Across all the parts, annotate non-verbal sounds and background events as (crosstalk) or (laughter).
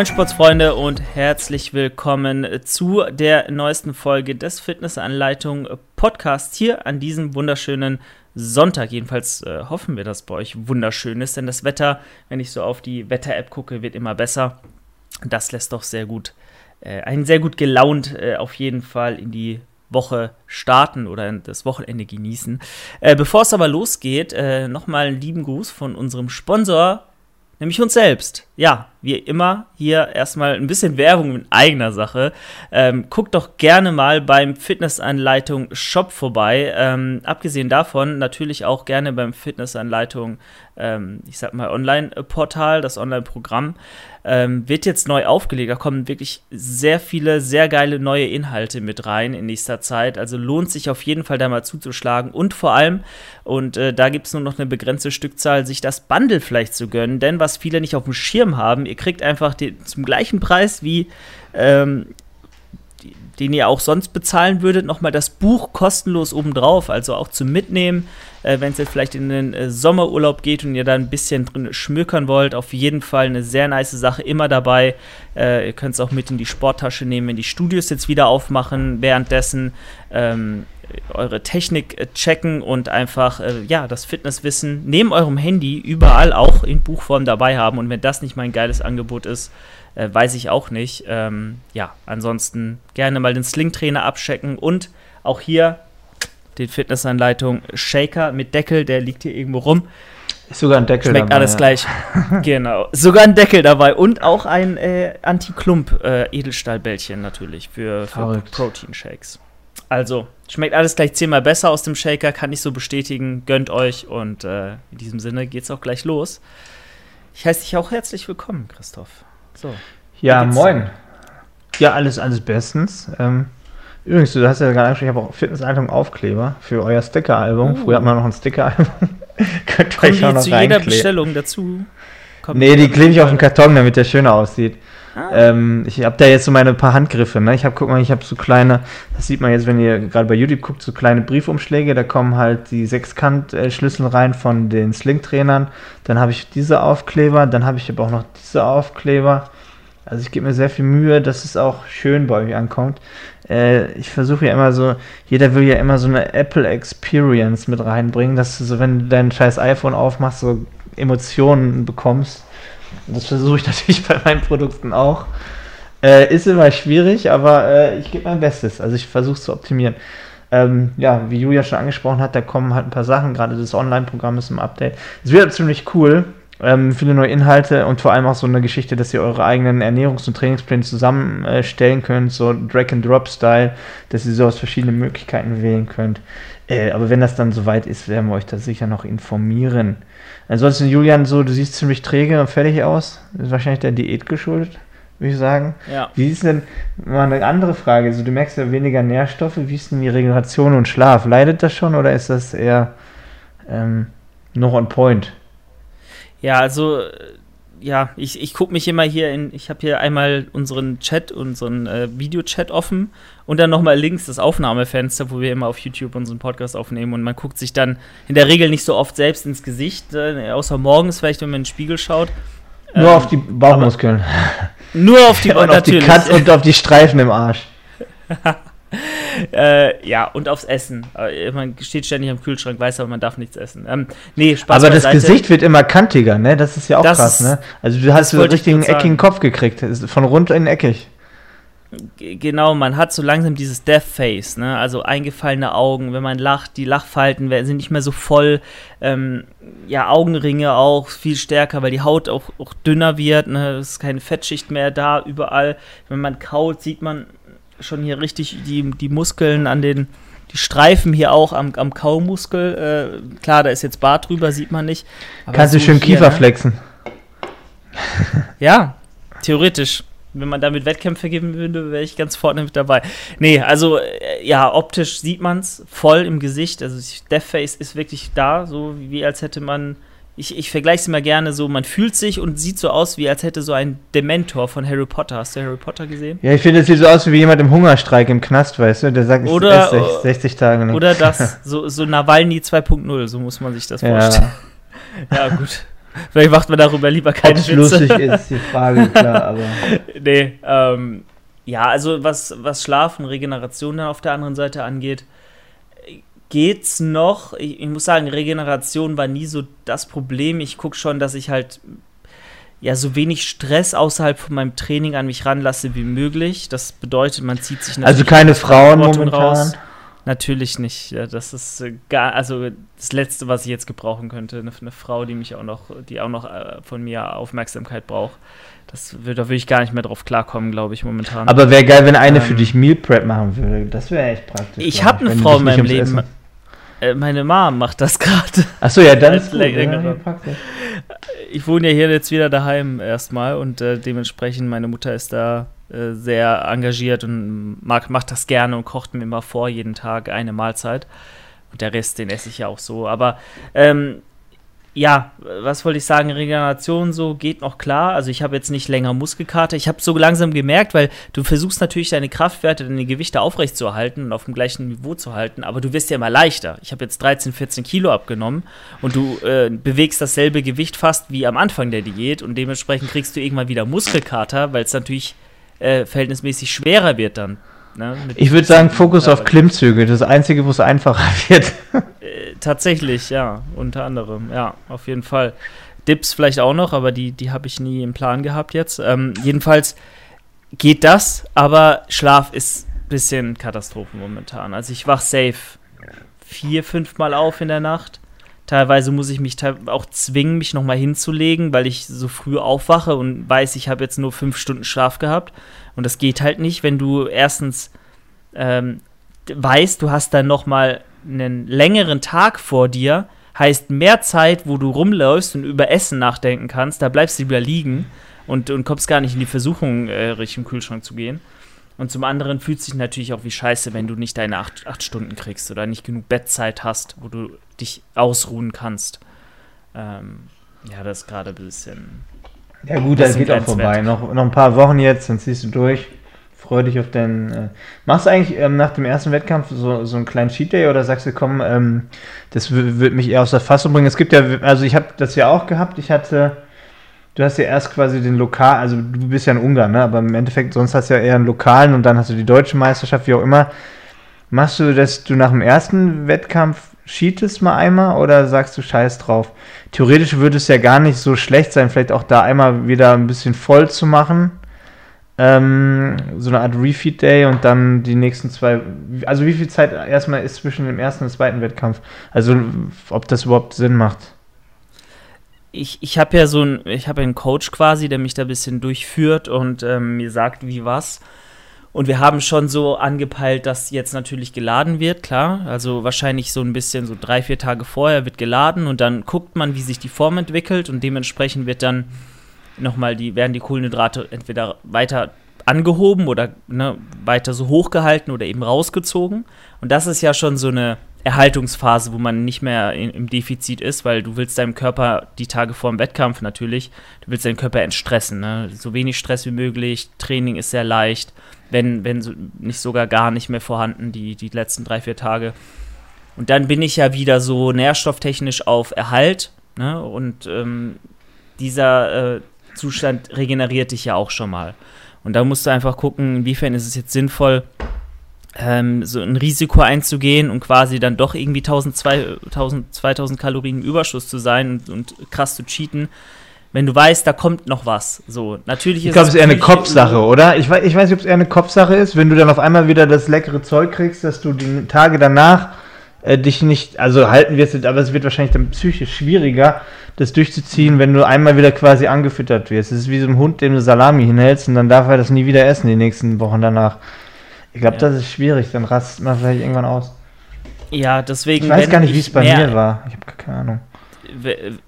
Moin Sportsfreunde und herzlich willkommen zu der neuesten Folge des Fitnessanleitung Podcasts hier an diesem wunderschönen Sonntag. Jedenfalls äh, hoffen wir, dass bei euch wunderschön ist, denn das Wetter, wenn ich so auf die Wetter-App gucke, wird immer besser. Das lässt doch sehr gut, äh, einen sehr gut gelaunt äh, auf jeden Fall in die Woche starten oder das Wochenende genießen. Äh, bevor es aber losgeht, äh, nochmal einen lieben Gruß von unserem Sponsor nämlich uns selbst. Ja, wie immer hier erstmal ein bisschen Werbung in eigener Sache. Ähm, guckt doch gerne mal beim Fitnessanleitung Shop vorbei. Ähm, abgesehen davon natürlich auch gerne beim Fitnessanleitung, ähm, ich sag mal, Online-Portal, das Online-Programm. Ähm, wird jetzt neu aufgelegt. Da kommen wirklich sehr viele, sehr geile neue Inhalte mit rein in nächster Zeit. Also lohnt sich auf jeden Fall da mal zuzuschlagen. Und vor allem, und äh, da gibt es nur noch eine begrenzte Stückzahl, sich das Bundle vielleicht zu gönnen. Denn was viele nicht auf dem Schirm haben, ihr kriegt einfach den, zum gleichen Preis wie ähm, den ihr auch sonst bezahlen würdet, nochmal das Buch kostenlos obendrauf, also auch zum Mitnehmen, äh, wenn es jetzt vielleicht in den äh, Sommerurlaub geht und ihr da ein bisschen drin schmökern wollt. Auf jeden Fall eine sehr nice Sache, immer dabei. Äh, ihr könnt es auch mit in die Sporttasche nehmen, wenn die Studios jetzt wieder aufmachen, währenddessen. Ähm, eure Technik äh, checken und einfach äh, ja das Fitnesswissen neben eurem Handy überall auch in Buchform dabei haben. Und wenn das nicht mein geiles Angebot ist, äh, weiß ich auch nicht. Ähm, ja, ansonsten gerne mal den Sling-Trainer abchecken und auch hier die Fitnessanleitung Shaker mit Deckel, der liegt hier irgendwo rum. Ist sogar ein Deckel Schmeckt dabei. alles ja. gleich. (laughs) genau. Sogar ein Deckel dabei und auch ein äh, Anti-Klump äh, natürlich für, für Protein-Shakes. Also, schmeckt alles gleich zehnmal besser aus dem Shaker, kann ich so bestätigen. Gönnt euch und äh, in diesem Sinne geht's auch gleich los. Ich heiße dich auch herzlich willkommen, Christoph. So. Ja, moin. Ja, alles, alles bestens. Ähm, übrigens, du hast ja gerade angesprochen, ich habe auch Fitnessalbum Aufkleber für euer Sticker-Album. Uh. Früher hat man noch ein Sticker-Album. (laughs) Könnt ihr euch auch noch zu jeder Bestellung dazu? Kommt nee, die klebe ich auf den Karton, damit der schöner aussieht. Ähm, ich habe da jetzt so meine paar Handgriffe. Ne? Ich habe, guck mal, ich habe so kleine, das sieht man jetzt, wenn ihr gerade bei YouTube guckt, so kleine Briefumschläge. Da kommen halt die Sechskant-Schlüssel rein von den Sling-Trainern. Dann habe ich diese Aufkleber, dann habe ich aber auch noch diese Aufkleber. Also ich gebe mir sehr viel Mühe, dass es auch schön bei euch ankommt. Äh, ich versuche ja immer so, jeder will ja immer so eine Apple Experience mit reinbringen, dass du so, wenn du dein scheiß iPhone aufmachst, so Emotionen bekommst. Das versuche ich (laughs) natürlich bei meinen Produkten auch. Äh, ist immer schwierig, aber äh, ich gebe mein Bestes. Also ich versuche es zu optimieren. Ähm, ja, wie Julia schon angesprochen hat, da kommen halt ein paar Sachen. Gerade das Online-Programm ist im Update. Es wird ziemlich cool. Ähm, viele neue Inhalte und vor allem auch so eine Geschichte, dass ihr eure eigenen Ernährungs- und Trainingspläne zusammenstellen könnt, so Drag-and-Drop-Style, dass ihr so aus verschiedenen Möglichkeiten wählen könnt. Äh, aber wenn das dann soweit ist, werden wir euch da sicher noch informieren. Ansonsten, Julian, so, du siehst ziemlich träge und fertig aus. Das ist wahrscheinlich der Diät geschuldet, würde ich sagen. Ja. Wie ist denn, mal eine andere Frage, also du merkst ja weniger Nährstoffe, wie ist denn die Regeneration und Schlaf? Leidet das schon oder ist das eher ähm, noch on point? Ja, also ja, ich, ich gucke mich immer hier in, ich habe hier einmal unseren Chat, unseren äh, Videochat offen und dann nochmal links das Aufnahmefenster, wo wir immer auf YouTube unseren Podcast aufnehmen und man guckt sich dann in der Regel nicht so oft selbst ins Gesicht, äh, außer morgens vielleicht, wenn man in den Spiegel schaut. Nur ähm, auf die Bauchmuskeln. Nur auf die, (laughs) und natürlich. Auf die Kat und auf die Streifen im Arsch. (laughs) (laughs) äh, ja, und aufs Essen. Äh, man steht ständig am Kühlschrank, weiß aber, man darf nichts essen. Ähm, nee, Spaß Aber das Gesicht wird immer kantiger, ne? Das ist ja auch das krass, ne? Also du hast so einen richtigen eckigen Kopf gekriegt. Von rund in eckig. Genau, man hat so langsam dieses Death Face, ne? Also eingefallene Augen, wenn man lacht, die Lachfalten sind nicht mehr so voll. Ähm, ja, Augenringe auch viel stärker, weil die Haut auch, auch dünner wird, ne? Es ist keine Fettschicht mehr da überall. Wenn man kaut, sieht man schon hier richtig die, die Muskeln an den, die Streifen hier auch am, am Kaumuskel. Äh, klar, da ist jetzt Bart drüber, sieht man nicht. Kannst du schön hier, Kiefer ne? flexen. (laughs) Ja, theoretisch. Wenn man damit Wettkämpfe geben würde, wäre ich ganz vorne mit dabei. Nee, also äh, ja, optisch sieht man es voll im Gesicht. Also Deathface ist wirklich da, so wie als hätte man ich, ich vergleiche es immer gerne so, man fühlt sich und sieht so aus, wie als hätte so ein Dementor von Harry Potter. Hast du Harry Potter gesehen? Ja, ich finde, es sieht so aus wie jemand im Hungerstreik im Knast, weißt du? Der sagt, ich oder, esse 60 Tage nicht. Oder das, (laughs) so, so Nawalny 2.0, so muss man sich das vorstellen. Ja, ja gut. Vielleicht macht man darüber lieber keine Witze. lustig ist die Frage, klar, aber. (laughs) nee, ähm, ja, also was, was Schlaf und Regeneration dann auf der anderen Seite angeht, geht's noch. Ich, ich muss sagen, Regeneration war nie so das Problem. Ich gucke schon, dass ich halt ja so wenig Stress außerhalb von meinem Training an mich ranlasse wie möglich. Das bedeutet, man zieht sich natürlich Also keine Frauen momentan. Raus. Natürlich nicht. Ja, das ist äh, gar, also das Letzte, was ich jetzt gebrauchen könnte. Eine, eine Frau, die mich auch noch, die auch noch äh, von mir Aufmerksamkeit braucht. Das da würde ich gar nicht mehr drauf klarkommen, glaube ich, momentan. Aber wäre geil, wenn eine ähm, für dich Meal Prep machen würde. Das wäre echt praktisch. Ich habe eine Frau in meinem Leben. Äh, meine Mom macht das gerade. Achso, ja, dann ist gut, ja. Ich wohne ja hier jetzt wieder daheim erstmal und äh, dementsprechend meine Mutter ist da äh, sehr engagiert und mag, macht das gerne und kocht mir immer vor, jeden Tag eine Mahlzeit. Und der Rest, den esse ich ja auch so. Aber ähm, ja, was wollte ich sagen? Regeneration so geht noch klar. Also ich habe jetzt nicht länger Muskelkater. Ich habe so langsam gemerkt, weil du versuchst natürlich deine Kraftwerte, deine Gewichte aufrechtzuerhalten und auf dem gleichen Niveau zu halten, aber du wirst ja immer leichter. Ich habe jetzt 13, 14 Kilo abgenommen und du äh, bewegst dasselbe Gewicht fast wie am Anfang der Diät und dementsprechend kriegst du irgendwann wieder Muskelkater, weil es natürlich äh, verhältnismäßig schwerer wird dann. Ne, ich würde sagen, Fokus auf Klimmzüge, das Einzige, wo es einfacher (laughs) wird. Äh, tatsächlich, ja, unter anderem, ja, auf jeden Fall. Dips vielleicht auch noch, aber die, die habe ich nie im Plan gehabt jetzt. Ähm, jedenfalls geht das, aber Schlaf ist ein bisschen Katastrophe momentan. Also ich wach safe vier, fünf Mal auf in der Nacht. Teilweise muss ich mich auch zwingen, mich nochmal hinzulegen, weil ich so früh aufwache und weiß, ich habe jetzt nur fünf Stunden Schlaf gehabt. Und das geht halt nicht, wenn du erstens ähm, weißt, du hast dann nochmal einen längeren Tag vor dir, heißt mehr Zeit, wo du rumläufst und über Essen nachdenken kannst, da bleibst du lieber liegen und, und kommst gar nicht in die Versuchung, äh, Richtung Kühlschrank zu gehen. Und zum anderen fühlt sich natürlich auch wie scheiße, wenn du nicht deine acht, acht Stunden kriegst oder nicht genug Bettzeit hast, wo du dich ausruhen kannst. Ähm, ja, das ist gerade ein bisschen. Ja, gut, das geht auch vorbei. Noch, noch ein paar Wochen jetzt, dann ziehst du durch. Freu dich auf den. Äh, machst du eigentlich ähm, nach dem ersten Wettkampf so, so einen kleinen Cheat Day oder sagst du, komm, ähm, das wird mich eher aus der Fassung bringen? Es gibt ja, also ich habe das ja auch gehabt. Ich hatte du hast ja erst quasi den Lokal, also du bist ja in Ungarn, ne? aber im Endeffekt, sonst hast du ja eher einen Lokalen und dann hast du die deutsche Meisterschaft, wie auch immer. Machst du, dass du nach dem ersten Wettkampf cheatest mal einmal oder sagst du Scheiß drauf? Theoretisch würde es ja gar nicht so schlecht sein, vielleicht auch da einmal wieder ein bisschen voll zu machen. Ähm, so eine Art Refeed Day und dann die nächsten zwei. Also wie viel Zeit erstmal ist zwischen dem ersten und zweiten Wettkampf? Also ob das überhaupt Sinn macht ich, ich habe ja so ein, ich habe einen Coach quasi, der mich da ein bisschen durchführt und ähm, mir sagt, wie was. Und wir haben schon so angepeilt, dass jetzt natürlich geladen wird, klar. Also wahrscheinlich so ein bisschen so drei, vier Tage vorher wird geladen und dann guckt man, wie sich die Form entwickelt und dementsprechend wird dann nochmal die, werden die Kohlenhydrate entweder weiter angehoben oder ne, weiter so hochgehalten oder eben rausgezogen. Und das ist ja schon so eine Erhaltungsphase, wo man nicht mehr in, im Defizit ist, weil du willst deinem Körper die Tage vor dem Wettkampf natürlich, du willst deinen Körper entstressen. Ne? So wenig Stress wie möglich, Training ist sehr leicht, wenn, wenn nicht sogar gar nicht mehr vorhanden, die, die letzten drei, vier Tage. Und dann bin ich ja wieder so nährstofftechnisch auf Erhalt. Ne? Und ähm, dieser äh, Zustand regeneriert dich ja auch schon mal. Und da musst du einfach gucken, inwiefern ist es jetzt sinnvoll, ähm, so ein Risiko einzugehen und quasi dann doch irgendwie 1000, 2000 Kalorien im Überschuss zu sein und, und, krass zu cheaten, wenn du weißt, da kommt noch was. So, natürlich ich glaube, es ist eher eine Kopfsache, oder? Ich weiß, ich weiß nicht, ob es eher eine Kopfsache ist, wenn du dann auf einmal wieder das leckere Zeug kriegst, dass du die Tage danach äh, dich nicht, also halten wirst, aber es wird wahrscheinlich dann psychisch schwieriger, das durchzuziehen, wenn du einmal wieder quasi angefüttert wirst. Es ist wie so ein Hund, dem du Salami hinhältst und dann darf er das nie wieder essen die nächsten Wochen danach. Ich glaube, ja. das ist schwierig, dann rastet man vielleicht irgendwann aus. Ja, deswegen. Ich weiß gar nicht, wie es bei mir war. Ich habe keine Ahnung.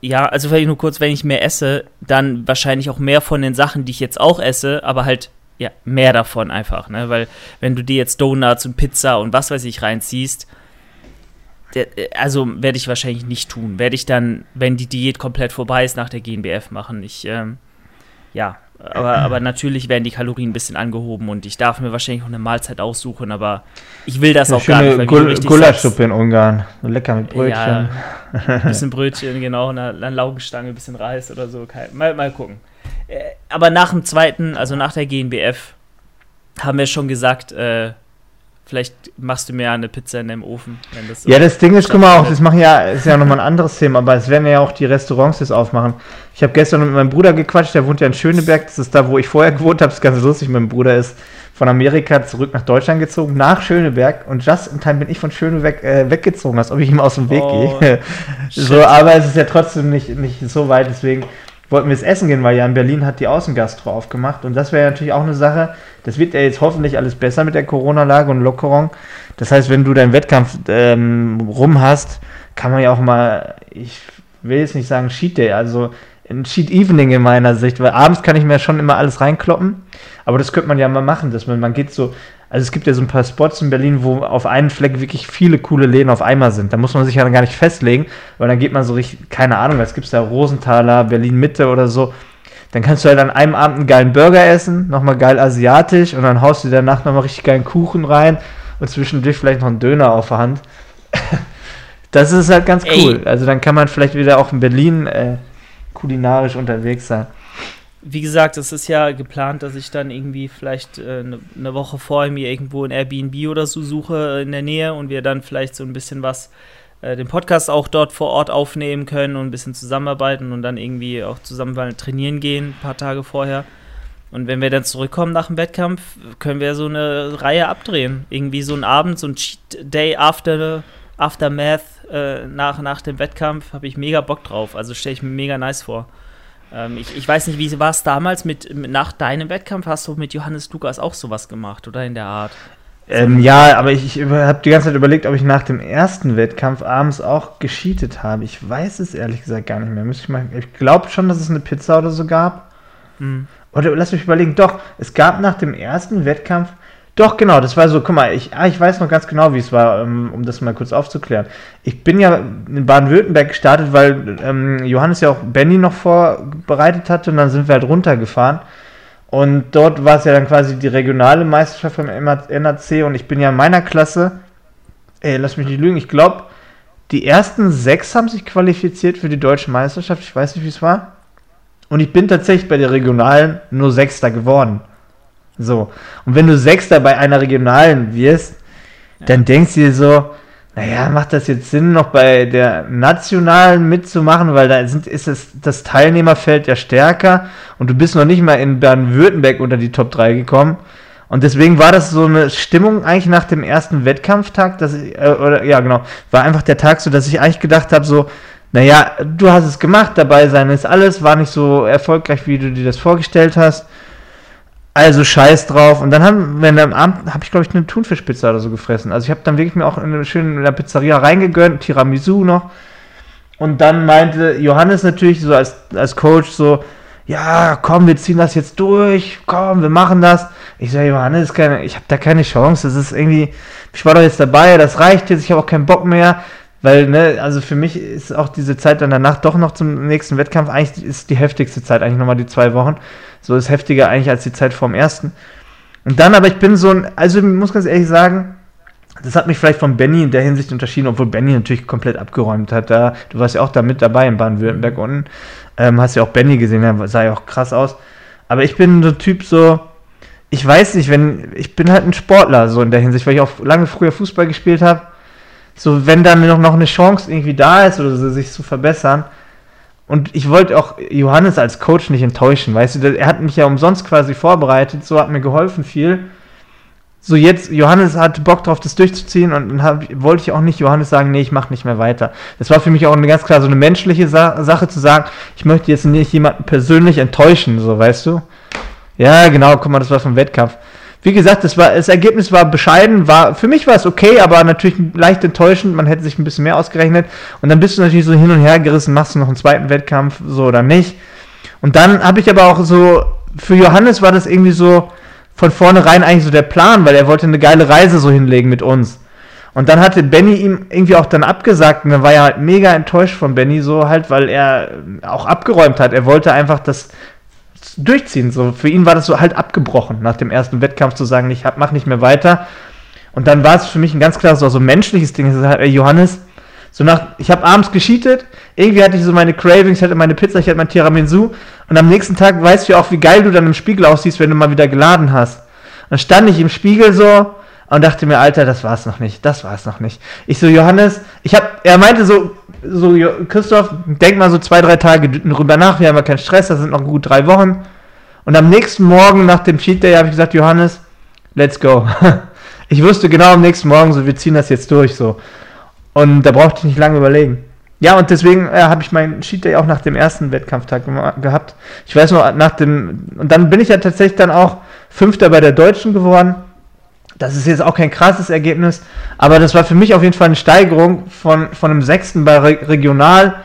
Ja, also vielleicht nur kurz, wenn ich mehr esse, dann wahrscheinlich auch mehr von den Sachen, die ich jetzt auch esse, aber halt ja, mehr davon einfach, ne? Weil wenn du dir jetzt Donuts und Pizza und was weiß ich reinziehst, also werde ich wahrscheinlich nicht tun. Werde ich dann, wenn die Diät komplett vorbei ist, nach der GNBF machen. Ich, ähm, ja, aber, aber natürlich werden die Kalorien ein bisschen angehoben und ich darf mir wahrscheinlich auch eine Mahlzeit aussuchen, aber ich will das eine auch gar nicht. Gul Gulaschsuppe in Ungarn. Lecker mit Brötchen. Ja, Ein bisschen Brötchen, genau, eine, eine Laugenstange, ein bisschen Reis oder so. Mal, mal gucken. Äh, aber nach dem zweiten, also nach der GNBF, haben wir schon gesagt, äh, vielleicht machst du mir ja eine Pizza in deinem Ofen. Das so ja, das Ding ist, guck mal auch, das machen ja, ist ja nochmal ein anderes Thema, aber es werden ja auch die Restaurants das aufmachen. Ich habe gestern mit meinem Bruder gequatscht, der wohnt ja in Schöneberg, das ist da, wo ich vorher gewohnt habe, das ist ganz lustig, mein Bruder ist von Amerika zurück nach Deutschland gezogen, nach Schöneberg und just in time bin ich von Schöneberg äh, weggezogen, als ob ich ihm aus dem Weg oh, gehe. (laughs) so, aber es ist ja trotzdem nicht, nicht so weit, deswegen wollten wir jetzt essen gehen, weil ja in Berlin hat die Außengastro aufgemacht und das wäre natürlich auch eine Sache, das wird ja jetzt hoffentlich alles besser mit der Corona-Lage und Lockerung. Das heißt, wenn du deinen Wettkampf ähm, rum hast, kann man ja auch mal, ich will jetzt nicht sagen Cheat Day, also ein Cheat Evening in meiner Sicht, weil abends kann ich mir schon immer alles reinkloppen, aber das könnte man ja mal machen, dass man, man geht so, also es gibt ja so ein paar Spots in Berlin, wo auf einen Fleck wirklich viele coole Läden auf einmal sind. Da muss man sich ja dann gar nicht festlegen, weil dann geht man so richtig, keine Ahnung, was gibt es da, Rosenthaler, Berlin Mitte oder so. Dann kannst du halt an einem Abend einen geilen Burger essen, nochmal geil asiatisch und dann haust du danach nochmal richtig geilen Kuchen rein und zwischendurch vielleicht noch einen Döner auf der Hand. (laughs) das ist halt ganz cool. Ey. Also dann kann man vielleicht wieder auch in Berlin äh, kulinarisch unterwegs sein wie gesagt, es ist ja geplant, dass ich dann irgendwie vielleicht äh, eine, ne Woche vorher mir irgendwo ein Airbnb oder so suche in der Nähe und wir dann vielleicht so ein bisschen was, äh, den Podcast auch dort vor Ort aufnehmen können und ein bisschen zusammenarbeiten und dann irgendwie auch zusammen trainieren gehen, ein paar Tage vorher. Und wenn wir dann zurückkommen nach dem Wettkampf, können wir so eine Reihe abdrehen. Irgendwie so ein Abend, so ein Cheat Day after, Aftermath äh, nach, nach dem Wettkampf, habe ich mega Bock drauf. Also stelle ich mir mega nice vor. Ähm, ich, ich weiß nicht, wie war es damals mit, nach deinem Wettkampf? Hast du mit Johannes Lukas auch sowas gemacht oder in der Art? Ähm, ja, aber ich, ich habe die ganze Zeit überlegt, ob ich nach dem ersten Wettkampf abends auch gescheatet habe. Ich weiß es ehrlich gesagt gar nicht mehr. ich ich glaube schon, dass es eine Pizza oder so gab. Hm. Oder lass mich überlegen, doch, es gab nach dem ersten Wettkampf doch, genau, das war so, guck mal, ich, ah, ich weiß noch ganz genau, wie es war, um, um das mal kurz aufzuklären. Ich bin ja in Baden-Württemberg gestartet, weil ähm, Johannes ja auch Benny noch vorbereitet hatte und dann sind wir halt runtergefahren. Und dort war es ja dann quasi die regionale Meisterschaft vom NAC und ich bin ja in meiner Klasse, ey, lass mich nicht lügen, ich glaube, die ersten sechs haben sich qualifiziert für die deutsche Meisterschaft, ich weiß nicht, wie es war. Und ich bin tatsächlich bei der regionalen nur Sechster geworden. So. Und wenn du Sechster bei einer regionalen wirst, ja. dann denkst du dir so, naja, macht das jetzt Sinn, noch bei der nationalen mitzumachen, weil da sind, ist es, das Teilnehmerfeld ja stärker und du bist noch nicht mal in Baden-Württemberg unter die Top 3 gekommen. Und deswegen war das so eine Stimmung eigentlich nach dem ersten Wettkampftag, dass ich, äh, oder ja genau, war einfach der Tag so, dass ich eigentlich gedacht habe, so, naja, du hast es gemacht, dabei sein ist alles, war nicht so erfolgreich, wie du dir das vorgestellt hast. Also scheiß drauf. Und dann haben wir am Abend, habe ich glaube ich eine Thunfischpizza oder so gefressen. Also ich habe dann wirklich mir auch in eine schöne in der Pizzeria reingegönnt, Tiramisu noch. Und dann meinte Johannes natürlich so als, als Coach so, ja, komm, wir ziehen das jetzt durch, komm, wir machen das. Ich sage, Johannes, keine, ich habe da keine Chance. Das ist irgendwie, ich war doch jetzt dabei, das reicht jetzt, ich habe auch keinen Bock mehr. Weil, ne, also für mich ist auch diese Zeit dann danach doch noch zum nächsten Wettkampf, eigentlich ist die heftigste Zeit, eigentlich nochmal die zwei Wochen. So ist heftiger eigentlich als die Zeit vorm ersten. Und dann aber, ich bin so ein, also ich muss ganz ehrlich sagen, das hat mich vielleicht von Benny in der Hinsicht unterschieden, obwohl Benny natürlich komplett abgeräumt hat. Da, du warst ja auch da mit dabei in Baden-Württemberg unten. Ähm, hast ja auch Benny gesehen, der sah ja auch krass aus. Aber ich bin so ein Typ so, ich weiß nicht, wenn, ich bin halt ein Sportler so in der Hinsicht, weil ich auch lange früher Fußball gespielt habe. So, wenn dann noch, noch eine Chance irgendwie da ist oder so, sich zu verbessern, und ich wollte auch Johannes als Coach nicht enttäuschen, weißt du, er hat mich ja umsonst quasi vorbereitet, so hat mir geholfen viel. So jetzt, Johannes hatte Bock drauf, das durchzuziehen und dann hab, wollte ich auch nicht Johannes sagen, nee, ich mach nicht mehr weiter. Das war für mich auch eine ganz klar so eine menschliche Sa Sache zu sagen, ich möchte jetzt nicht jemanden persönlich enttäuschen, so, weißt du? Ja, genau, guck mal, das war vom Wettkampf wie gesagt, das, war, das Ergebnis war bescheiden, war, für mich war es okay, aber natürlich leicht enttäuschend, man hätte sich ein bisschen mehr ausgerechnet und dann bist du natürlich so hin und her gerissen, machst du noch einen zweiten Wettkampf, so oder nicht. Und dann habe ich aber auch so, für Johannes war das irgendwie so von vornherein eigentlich so der Plan, weil er wollte eine geile Reise so hinlegen mit uns. Und dann hatte Benny ihm irgendwie auch dann abgesagt und dann war er halt mega enttäuscht von Benny so halt, weil er auch abgeräumt hat. Er wollte einfach, dass durchziehen. So, für ihn war das so halt abgebrochen, nach dem ersten Wettkampf zu sagen, ich hab, mach nicht mehr weiter. Und dann war es für mich ein ganz klares, so, so menschliches Ding. Johannes, So nach, ich habe abends gescheatet, irgendwie hatte ich so meine Cravings, ich hatte meine Pizza, ich hatte mein Tiramisu und am nächsten Tag weißt du auch, wie geil du dann im Spiegel aussiehst, wenn du mal wieder geladen hast. Dann stand ich im Spiegel so und dachte mir, Alter, das war's noch nicht, das war's noch nicht. Ich so, Johannes, ich hab, er meinte so, so, Christoph, denk mal so zwei, drei Tage drüber nach, wir haben ja keinen Stress, das sind noch gut drei Wochen. Und am nächsten Morgen nach dem Cheat Day habe ich gesagt, Johannes, let's go. (laughs) Ich wusste genau am nächsten Morgen so, wir ziehen das jetzt durch so. Und da brauchte ich nicht lange überlegen. Ja, und deswegen äh, habe ich meinen Cheat Day auch nach dem ersten Wettkampftag gehabt. Ich weiß noch, nach dem, und dann bin ich ja tatsächlich dann auch Fünfter bei der Deutschen geworden. Das ist jetzt auch kein krasses Ergebnis, aber das war für mich auf jeden Fall eine Steigerung von, von einem Sechsten bei Re Regional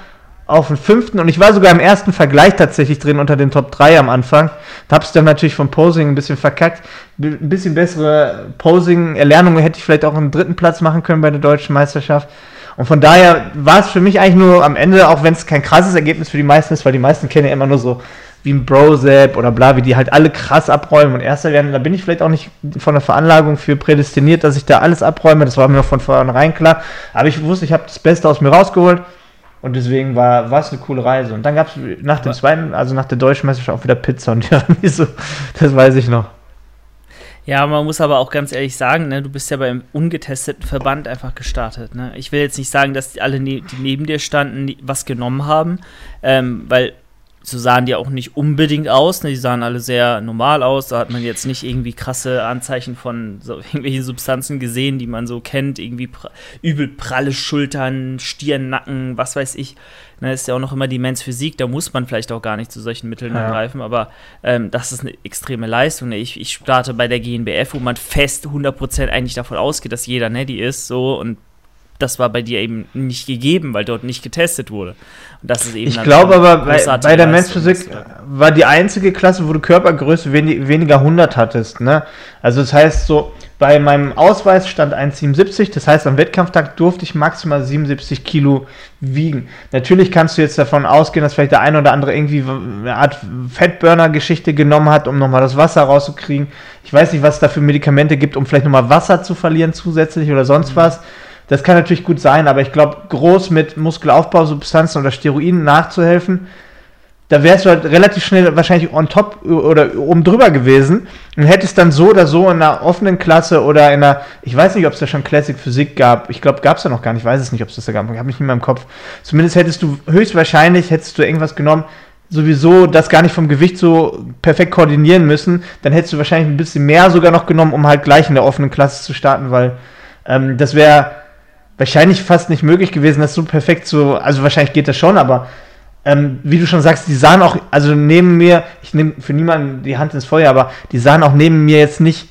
auf den fünften und ich war sogar im ersten Vergleich tatsächlich drin unter den Top 3 am Anfang. Da hab's dann natürlich vom Posing ein bisschen verkackt. Ein bisschen bessere Posing-Erlernungen hätte ich vielleicht auch einen dritten Platz machen können bei der deutschen Meisterschaft. Und von daher war es für mich eigentlich nur am Ende, auch wenn es kein krasses Ergebnis für die meisten ist, weil die meisten kennen ja immer nur so wie ein Brozap oder bla, wie die halt alle krass abräumen und Erster werden. Da bin ich vielleicht auch nicht von der Veranlagung für prädestiniert, dass ich da alles abräume. Das war mir von vornherein klar. Aber ich wusste, ich habe das Beste aus mir rausgeholt. Und deswegen war, es eine coole Reise. Und dann gab es nach dem zweiten, also nach der deutschen Meisterschaft auch wieder Pizza und (laughs) Tiramisu. Das weiß ich noch. Ja, man muss aber auch ganz ehrlich sagen, ne, du bist ja beim ungetesteten Verband einfach gestartet. Ne? Ich will jetzt nicht sagen, dass die alle, ne die neben dir standen, was genommen haben, ähm, weil so sahen die auch nicht unbedingt aus. Ne? Die sahen alle sehr normal aus. Da hat man jetzt nicht irgendwie krasse Anzeichen von so (laughs) irgendwelchen Substanzen gesehen, die man so kennt. Irgendwie pra übel pralle Schultern, Stirnnacken, was weiß ich. Ne, ist ja auch noch immer die Men's Physik, da muss man vielleicht auch gar nicht zu solchen Mitteln ja. greifen, aber ähm, das ist eine extreme Leistung. Ne? Ich, ich starte bei der GNBF, wo man fest 100% eigentlich davon ausgeht, dass jeder Neddy ist, so und das war bei dir eben nicht gegeben, weil dort nicht getestet wurde. Und das ist eben ich glaube aber, bei, bei der Men's Physik war die einzige Klasse, wo du Körpergröße wenig, weniger 100 hattest. Ne? Also das heißt so, bei meinem Ausweis stand 1,77, das heißt am Wettkampftag durfte ich maximal 77 Kilo wiegen. Natürlich kannst du jetzt davon ausgehen, dass vielleicht der eine oder andere irgendwie eine Art Fettburner-Geschichte genommen hat, um nochmal das Wasser rauszukriegen. Ich weiß nicht, was es da für Medikamente gibt, um vielleicht nochmal Wasser zu verlieren zusätzlich oder sonst mhm. was. Das kann natürlich gut sein, aber ich glaube, groß mit Muskelaufbausubstanzen oder Steroiden nachzuhelfen, da wärst du halt relativ schnell wahrscheinlich on top oder oben drüber gewesen und hättest dann so oder so in einer offenen Klasse oder in einer, ich weiß nicht, ob es da schon Classic Physik gab. Ich glaube, gab es da noch gar nicht. Ich weiß es nicht, ob es das da gab. Ich habe mich nicht mehr im Kopf. Zumindest hättest du höchstwahrscheinlich hättest du irgendwas genommen, sowieso das gar nicht vom Gewicht so perfekt koordinieren müssen. Dann hättest du wahrscheinlich ein bisschen mehr sogar noch genommen, um halt gleich in der offenen Klasse zu starten, weil ähm, das wäre wahrscheinlich fast nicht möglich gewesen, das so perfekt zu, also wahrscheinlich geht das schon, aber ähm, wie du schon sagst, die sahen auch, also neben mir, ich nehme für niemanden die Hand ins Feuer, aber die sahen auch neben mir jetzt nicht,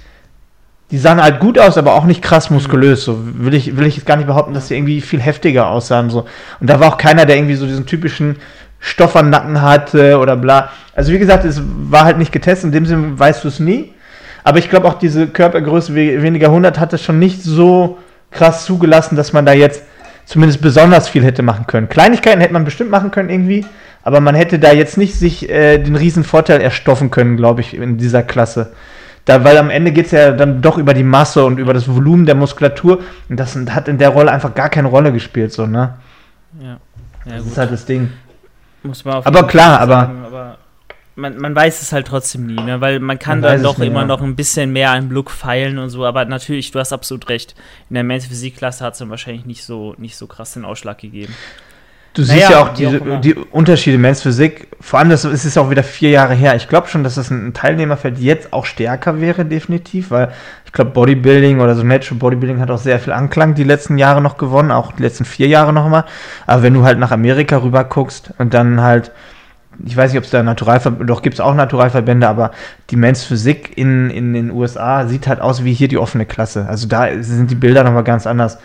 die sahen halt gut aus, aber auch nicht krass muskulös. So will ich, will ich jetzt gar nicht behaupten, dass die irgendwie viel heftiger aussahen. So. Und da war auch keiner, der irgendwie so diesen typischen Stoff am Nacken hatte oder bla. Also wie gesagt, es war halt nicht getestet, in dem Sinne weißt du es nie. Aber ich glaube auch diese Körpergröße weniger 100 hat es schon nicht so krass zugelassen, dass man da jetzt zumindest besonders viel hätte machen können. Kleinigkeiten hätte man bestimmt machen können irgendwie, aber man hätte da jetzt nicht sich äh, den riesen Vorteil erstoffen können, glaube ich, in dieser Klasse. Da, weil am Ende geht es ja dann doch über die Masse und über das Volumen der Muskulatur und das hat in der Rolle einfach gar keine Rolle gespielt, so, ne? Ja. ja das gut. ist halt das Ding. Muss man auf aber klar, sagen, aber, aber man, man weiß es halt trotzdem nie, ne? weil man kann man dann doch immer ja. noch ein bisschen mehr an Look feilen und so, aber natürlich, du hast absolut recht. In der Men's Physik-Klasse hat es dann wahrscheinlich nicht so, nicht so krass den Ausschlag gegeben. Du naja, siehst ja auch die, auch die Unterschiede Men's Physik, vor allem das ist es auch wieder vier Jahre her. Ich glaube schon, dass das ein Teilnehmerfeld jetzt auch stärker wäre, definitiv, weil ich glaube, Bodybuilding oder so Natural Bodybuilding hat auch sehr viel Anklang die letzten Jahre noch gewonnen, auch die letzten vier Jahre nochmal. Aber wenn du halt nach Amerika rüber guckst und dann halt ich weiß nicht, ob es da Naturalverbände, doch gibt es auch Naturalverbände, aber die Men's Physik in, in den USA sieht halt aus wie hier die offene Klasse. Also da sind die Bilder nochmal ganz anders.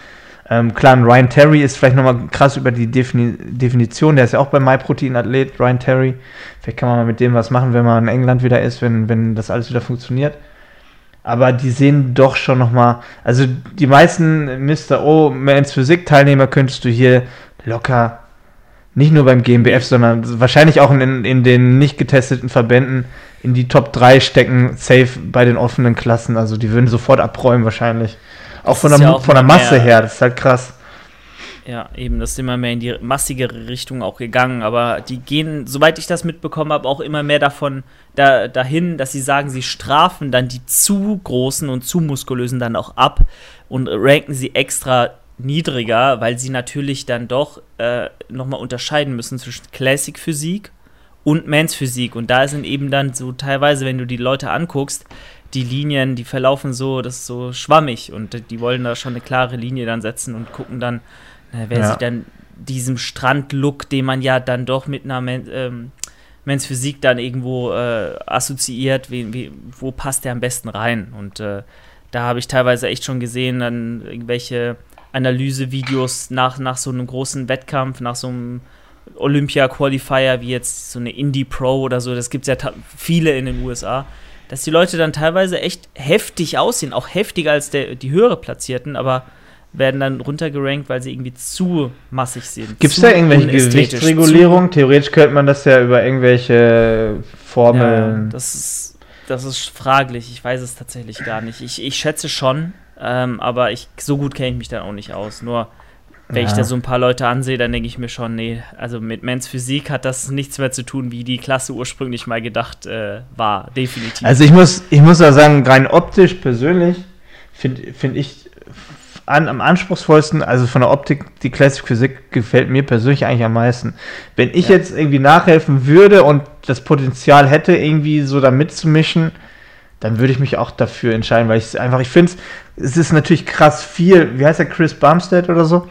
Ähm, klar, Ryan Terry ist vielleicht nochmal krass über die Defini Definition, der ist ja auch beim MyProtein-Athlet, Ryan Terry. Vielleicht kann man mal mit dem was machen, wenn man in England wieder ist, wenn, wenn das alles wieder funktioniert. Aber die sehen doch schon nochmal, also die meisten Mr. O Men's Physik-Teilnehmer könntest du hier locker nicht nur beim GmbF, sondern wahrscheinlich auch in, in den nicht getesteten Verbänden in die Top 3 stecken, safe bei den offenen Klassen. Also die würden sofort abräumen wahrscheinlich. Auch von der, ja auch von der Masse her, das ist halt krass. Ja, eben, das ist immer mehr in die massigere Richtung auch gegangen, aber die gehen, soweit ich das mitbekommen habe, auch immer mehr davon da, dahin, dass sie sagen, sie strafen dann die zu großen und zu muskulösen dann auch ab und ranken sie extra niedriger, weil sie natürlich dann doch äh, nochmal unterscheiden müssen zwischen Classic Physik und Mans Physik. Und da sind eben dann so teilweise, wenn du die Leute anguckst, die Linien, die verlaufen so, das ist so schwammig und die wollen da schon eine klare Linie dann setzen und gucken dann, na, wer ja. sich dann diesem Strandlook, den man ja dann doch mit einer Men ähm, Men's Physik dann irgendwo äh, assoziiert, wie, wie, wo passt der am besten rein? Und äh, da habe ich teilweise echt schon gesehen, dann irgendwelche Analysevideos nach, nach so einem großen Wettkampf, nach so einem Olympia-Qualifier wie jetzt so eine Indie Pro oder so, das gibt es ja viele in den USA, dass die Leute dann teilweise echt heftig aussehen, auch heftiger als der, die höhere Platzierten, aber werden dann runtergerankt, weil sie irgendwie zu massig sind. Gibt es da irgendwelche Gewichtsregulierung? Theoretisch könnte man das ja über irgendwelche Formeln. Ja, das ist, das ist fraglich. Ich weiß es tatsächlich gar nicht. Ich, ich schätze schon, ähm, aber ich, so gut kenne ich mich dann auch nicht aus. Nur wenn ja. ich da so ein paar Leute ansehe, dann denke ich mir schon, nee, also mit Mens Physik hat das nichts mehr zu tun, wie die Klasse ursprünglich mal gedacht äh, war, definitiv. Also ich muss, ich muss da sagen, rein optisch persönlich finde find ich an, am anspruchsvollsten, also von der Optik, die Classic Physik gefällt mir persönlich eigentlich am meisten. Wenn ich ja. jetzt irgendwie nachhelfen würde und das Potenzial hätte, irgendwie so da mitzumischen, dann würde ich mich auch dafür entscheiden, weil ich einfach, ich finde es ist natürlich krass viel, wie heißt der, Chris Bumstead oder so?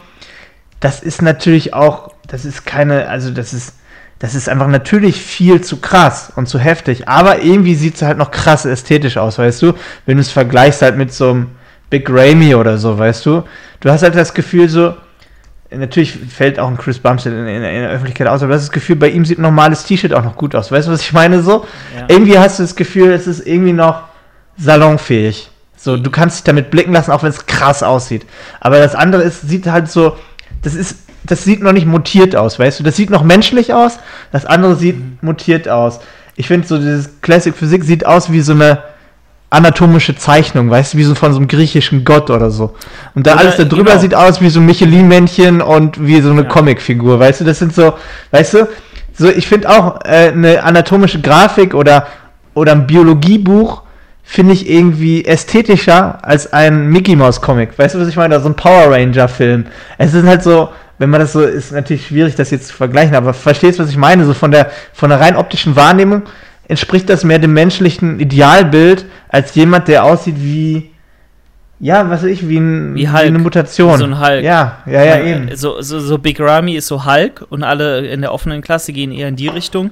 Das ist natürlich auch, das ist keine, also das ist, das ist einfach natürlich viel zu krass und zu heftig, aber irgendwie sieht es halt noch krass ästhetisch aus, weißt du? Wenn du es vergleichst halt mit so einem Big Ramy oder so, weißt du? Du hast halt das Gefühl so, natürlich fällt auch ein Chris Bumstead in, in, in, der Öffentlichkeit aus, aber das, ist das Gefühl, bei ihm sieht ein normales T-Shirt auch noch gut aus. Weißt du, was ich meine? So, ja. irgendwie hast du das Gefühl, es ist irgendwie noch salonfähig. So, du kannst dich damit blicken lassen, auch wenn es krass aussieht. Aber das andere ist, sieht halt so, das ist, das sieht noch nicht mutiert aus, weißt du? Das sieht noch menschlich aus, das andere sieht mhm. mutiert aus. Ich finde so, dieses Classic Physik sieht aus wie so eine anatomische Zeichnung, weißt du, wie so von so einem griechischen Gott oder so. Und da alles da drüber genau. sieht aus wie so ein Michelin-Männchen und wie so eine ja. Comicfigur, weißt du, das sind so, weißt du, so, ich finde auch äh, eine anatomische Grafik oder, oder ein Biologiebuch finde ich irgendwie ästhetischer als ein Mickey Mouse Comic. Weißt du, was ich meine? Oder so ein Power Ranger Film. Es ist halt so, wenn man das so, ist natürlich schwierig, das jetzt zu vergleichen, aber verstehst du, was ich meine? So von der, von der rein optischen Wahrnehmung entspricht das mehr dem menschlichen Idealbild als jemand, der aussieht wie, ja, was weiß ich, wie, ein, wie, wie eine Mutation. So ein Hulk. Ja, ja, ja, eben. So, so, so Big Ramy ist so Hulk und alle in der offenen Klasse gehen eher in die Richtung.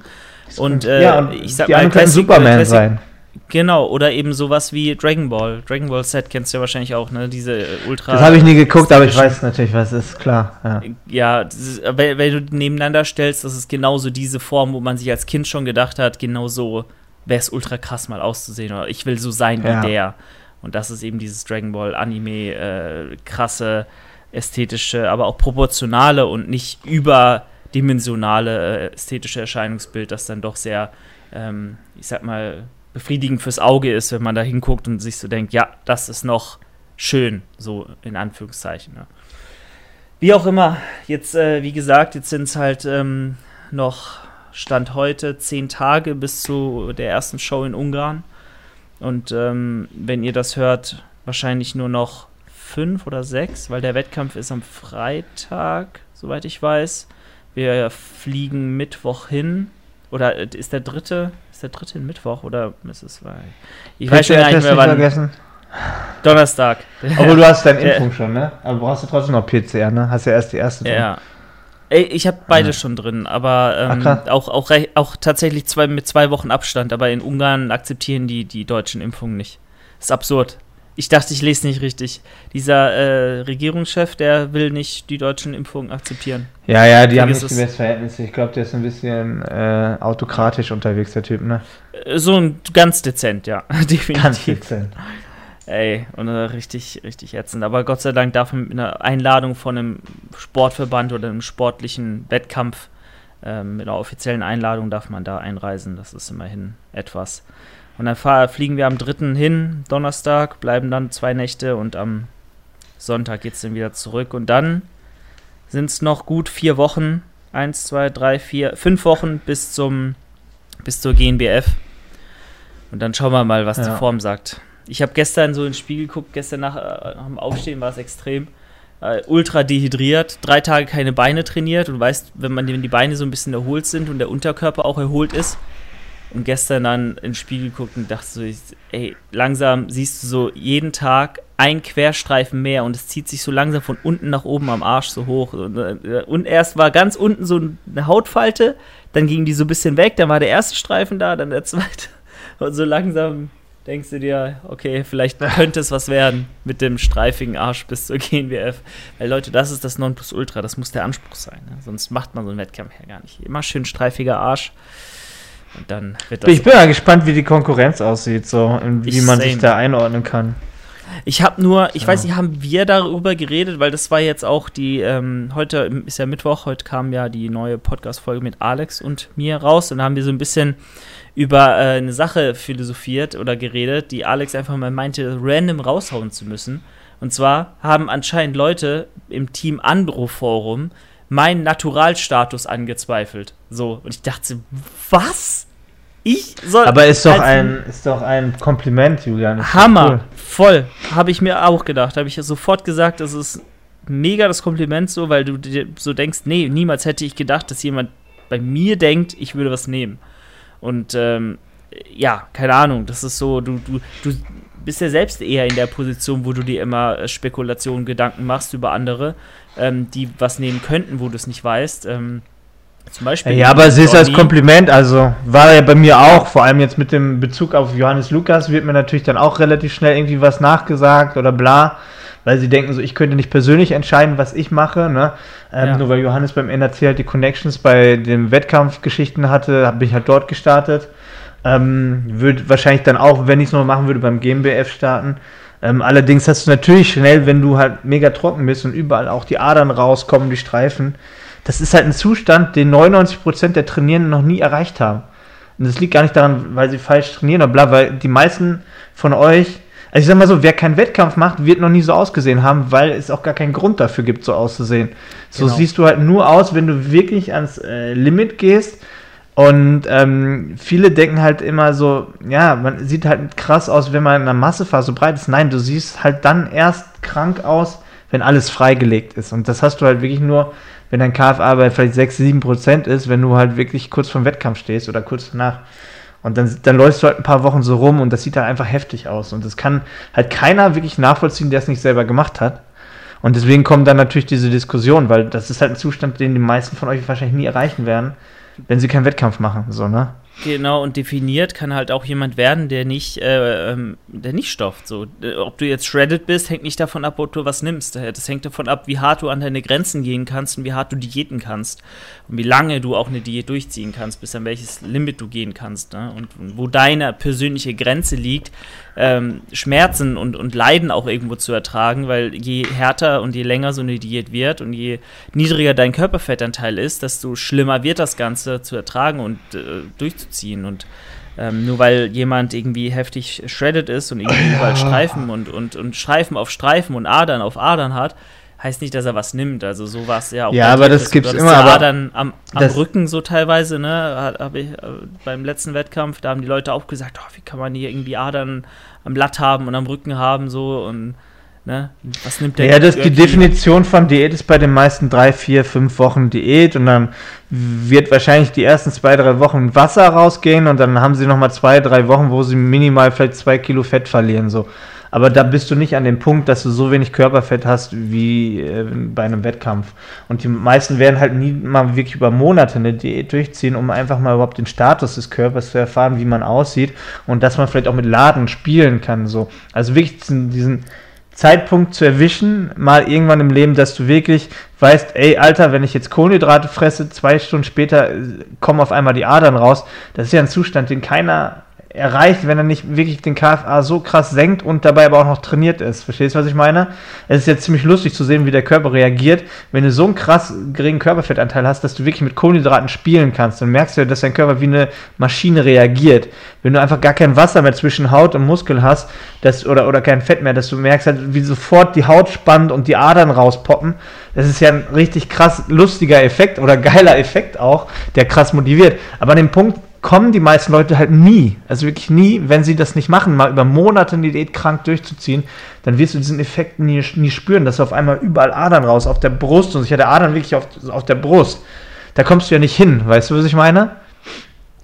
Und, äh, ja, und ich sag die mal, Classic, Superman Classic, sein. Genau, oder eben sowas wie Dragon Ball. Dragon Ball Set kennst du ja wahrscheinlich auch, ne? Diese Ultra. Das habe ich nie geguckt, aber ich weiß natürlich, was ist, klar. Ja, ja ist, wenn, wenn, du nebeneinander stellst, das ist genauso diese Form, wo man sich als Kind schon gedacht hat, genauso wäre es ultra krass mal auszusehen oder ich will so sein ja. wie der. Und das ist eben dieses Dragon Ball Anime, äh, krasse, ästhetische, aber auch proportionale und nicht überdimensionale äh, ästhetische Erscheinungsbild, das dann doch sehr, ähm, ich sag mal, befriedigend fürs Auge ist, wenn man da hinguckt und sich so denkt, ja, das ist noch schön, so in Anführungszeichen. Ne? Wie auch immer, jetzt, äh, wie gesagt, jetzt sind es halt ähm, noch Stand heute zehn Tage bis zu der ersten Show in Ungarn. Und ähm, wenn ihr das hört, wahrscheinlich nur noch fünf oder sechs, weil der Wettkampf ist am Freitag, soweit ich weiß. Wir fliegen Mittwoch hin. Oder äh, ist der dritte? Ist der dritte Mittwoch oder ist es Ich weiß schon gar nicht mehr, wann. Vergessen? Donnerstag. Aber du hast deine Impfung schon, ne? Aber brauchst du trotzdem noch PCR, ne? Hast ja erst die erste. Drin. Ja. Ey, ich habe beide ja. schon drin, aber ähm, auch, auch, auch tatsächlich zwei, mit zwei Wochen Abstand. Aber in Ungarn akzeptieren die die deutschen Impfungen nicht. Ist absurd. Ich dachte, ich lese nicht richtig. Dieser äh, Regierungschef, der will nicht die deutschen Impfungen akzeptieren. Ja, ja, die haben nicht die besten Verhältnisse. Ich glaube, der ist ein bisschen äh, autokratisch unterwegs, der Typ, ne? Äh, so ein ganz dezent, ja. (laughs) Definitiv. Ganz dezent. Ey, und äh, richtig, richtig ätzend. Aber Gott sei Dank darf man mit einer Einladung von einem Sportverband oder einem sportlichen Wettkampf, äh, mit einer offiziellen Einladung darf man da einreisen. Das ist immerhin etwas. Und dann fahr, fliegen wir am 3. hin, Donnerstag, bleiben dann zwei Nächte und am Sonntag geht es dann wieder zurück. Und dann sind es noch gut vier Wochen. Eins, zwei, drei, vier, fünf Wochen bis zum bis zur GNBF. Und dann schauen wir mal, was ja. die Form sagt. Ich habe gestern so ins Spiel geguckt, gestern nach, äh, nach dem Aufstehen war es extrem. Äh, ultra dehydriert, drei Tage keine Beine trainiert und weißt, wenn man wenn die Beine so ein bisschen erholt sind und der Unterkörper auch erholt ist, und gestern dann ins Spiel geguckt und dachte so, ey, langsam siehst du so jeden Tag ein Querstreifen mehr und es zieht sich so langsam von unten nach oben am Arsch so hoch. Und, äh, erst war ganz unten so eine Hautfalte, dann ging die so ein bisschen weg, dann war der erste Streifen da, dann der zweite. (laughs) Und so langsam denkst du dir, okay, vielleicht könnte es was werden mit dem streifigen Arsch bis zur GNWF. Weil Leute, das ist das Nonplusultra, das muss der Anspruch sein. Ne? Sonst macht man so einen Wettkampf ja gar nicht. Immer schön streifiger Arsch. Und dann wird das. Ich bin ja gespannt, wie die Konkurrenz aussieht, so und wie man same. sich da einordnen kann. Ich habe nur, ich ja. weiß nicht, haben wir darüber geredet, weil das war jetzt auch die, ähm, heute ist ja Mittwoch, heute kam ja die neue Podcast-Folge mit Alex und mir raus und da haben wir so ein bisschen über äh, eine Sache philosophiert oder geredet, die Alex einfach mal meinte, random raushauen zu müssen. Und zwar haben anscheinend Leute im Team Andro Forum meinen Naturalstatus angezweifelt. So, und ich dachte, was? Ich soll. Aber ist doch, ein, ist doch ein Kompliment, Julian. Hammer, cool. voll. Habe ich mir auch gedacht. Habe ich sofort gesagt, das ist mega das Kompliment so, weil du dir so denkst, nee, niemals hätte ich gedacht, dass jemand bei mir denkt, ich würde was nehmen. Und ähm, ja, keine Ahnung, das ist so, du, du, du bist ja selbst eher in der Position, wo du dir immer Spekulationen, Gedanken machst über andere ähm, die was nehmen könnten, wo du es nicht weißt. Ähm, zum Beispiel. Ja, aber es ist als Kompliment, also war ja bei mir auch, vor allem jetzt mit dem Bezug auf Johannes Lukas, wird mir natürlich dann auch relativ schnell irgendwie was nachgesagt oder bla, weil sie denken so, ich könnte nicht persönlich entscheiden, was ich mache, ne? Ähm, ja. Nur weil Johannes beim NRC halt die Connections bei den Wettkampfgeschichten hatte, bin ich halt dort gestartet. Ähm, würde wahrscheinlich dann auch, wenn ich es noch machen würde, beim GmbF starten. Ähm, allerdings hast du natürlich schnell, wenn du halt mega trocken bist und überall auch die Adern rauskommen, die Streifen, das ist halt ein Zustand, den 99% der Trainierenden noch nie erreicht haben. Und das liegt gar nicht daran, weil sie falsch trainieren oder bla, weil die meisten von euch, also ich sag mal so, wer keinen Wettkampf macht, wird noch nie so ausgesehen haben, weil es auch gar keinen Grund dafür gibt, so auszusehen. So genau. siehst du halt nur aus, wenn du wirklich ans äh, Limit gehst und ähm, viele denken halt immer so, ja, man sieht halt krass aus, wenn man in einer Massephase breit ist. Nein, du siehst halt dann erst krank aus, wenn alles freigelegt ist. Und das hast du halt wirklich nur, wenn dein KFA bei vielleicht 6, 7 Prozent ist, wenn du halt wirklich kurz vorm Wettkampf stehst oder kurz danach. Und dann, dann läufst du halt ein paar Wochen so rum und das sieht halt einfach heftig aus. Und das kann halt keiner wirklich nachvollziehen, der es nicht selber gemacht hat. Und deswegen kommt dann natürlich diese Diskussion, weil das ist halt ein Zustand, den die meisten von euch wahrscheinlich nie erreichen werden wenn sie keinen Wettkampf machen, so, ne? Genau, und definiert kann halt auch jemand werden, der nicht, äh, ähm, der nicht stofft. So. Ob du jetzt shredded bist, hängt nicht davon ab, ob du was nimmst. Das hängt davon ab, wie hart du an deine Grenzen gehen kannst und wie hart du diäten kannst. Und wie lange du auch eine Diät durchziehen kannst, bis an welches Limit du gehen kannst. Ne? Und, und wo deine persönliche Grenze liegt, ähm, Schmerzen und, und Leiden auch irgendwo zu ertragen, weil je härter und je länger so eine Diät wird und je niedriger dein Körperfettanteil ist, desto schlimmer wird das Ganze zu ertragen und äh, durchzuziehen ziehen. Und ähm, nur weil jemand irgendwie heftig shredded ist und irgendwie überall Streifen und, und, und Streifen auf Streifen und Adern auf Adern hat, heißt nicht, dass er was nimmt. Also so war es ja auch. Ja, aber das gibt es immer. Aber Adern am, am Rücken so teilweise, ne, habe ich äh, beim letzten Wettkampf, da haben die Leute auch gesagt, oh, wie kann man hier irgendwie Adern am Latt haben und am Rücken haben so und Ne? Was nimmt der? Ja, das die Definition von Diät ist bei den meisten drei, vier, fünf Wochen Diät und dann wird wahrscheinlich die ersten zwei, drei Wochen Wasser rausgehen und dann haben sie nochmal zwei, drei Wochen, wo sie minimal vielleicht zwei Kilo Fett verlieren. So. Aber da bist du nicht an dem Punkt, dass du so wenig Körperfett hast wie äh, bei einem Wettkampf. Und die meisten werden halt nie mal wirklich über Monate eine Diät durchziehen, um einfach mal überhaupt den Status des Körpers zu erfahren, wie man aussieht und dass man vielleicht auch mit Laden spielen kann. So. Also wirklich diesen, diesen Zeitpunkt zu erwischen, mal irgendwann im Leben, dass du wirklich weißt, ey, Alter, wenn ich jetzt Kohlenhydrate fresse, zwei Stunden später äh, kommen auf einmal die Adern raus. Das ist ja ein Zustand, den keiner erreicht, wenn er nicht wirklich den KFA so krass senkt und dabei aber auch noch trainiert ist. Verstehst du, was ich meine? Es ist jetzt ziemlich lustig zu sehen, wie der Körper reagiert, wenn du so einen krass geringen Körperfettanteil hast, dass du wirklich mit Kohlenhydraten spielen kannst. Dann merkst du, dass dein Körper wie eine Maschine reagiert. Wenn du einfach gar kein Wasser mehr zwischen Haut und Muskel hast, das, oder, oder kein Fett mehr, dass du merkst halt, wie sofort die Haut spannt und die Adern rauspoppen. Das ist ja ein richtig krass lustiger Effekt oder geiler Effekt auch, der krass motiviert. Aber an dem Punkt kommen die meisten Leute halt nie, also wirklich nie, wenn sie das nicht machen, mal über Monate eine Diät krank durchzuziehen, dann wirst du diesen Effekt nie, nie spüren, dass auf einmal überall Adern raus, auf der Brust und ich hatte Adern wirklich auf, auf der Brust. Da kommst du ja nicht hin, weißt du, was ich meine?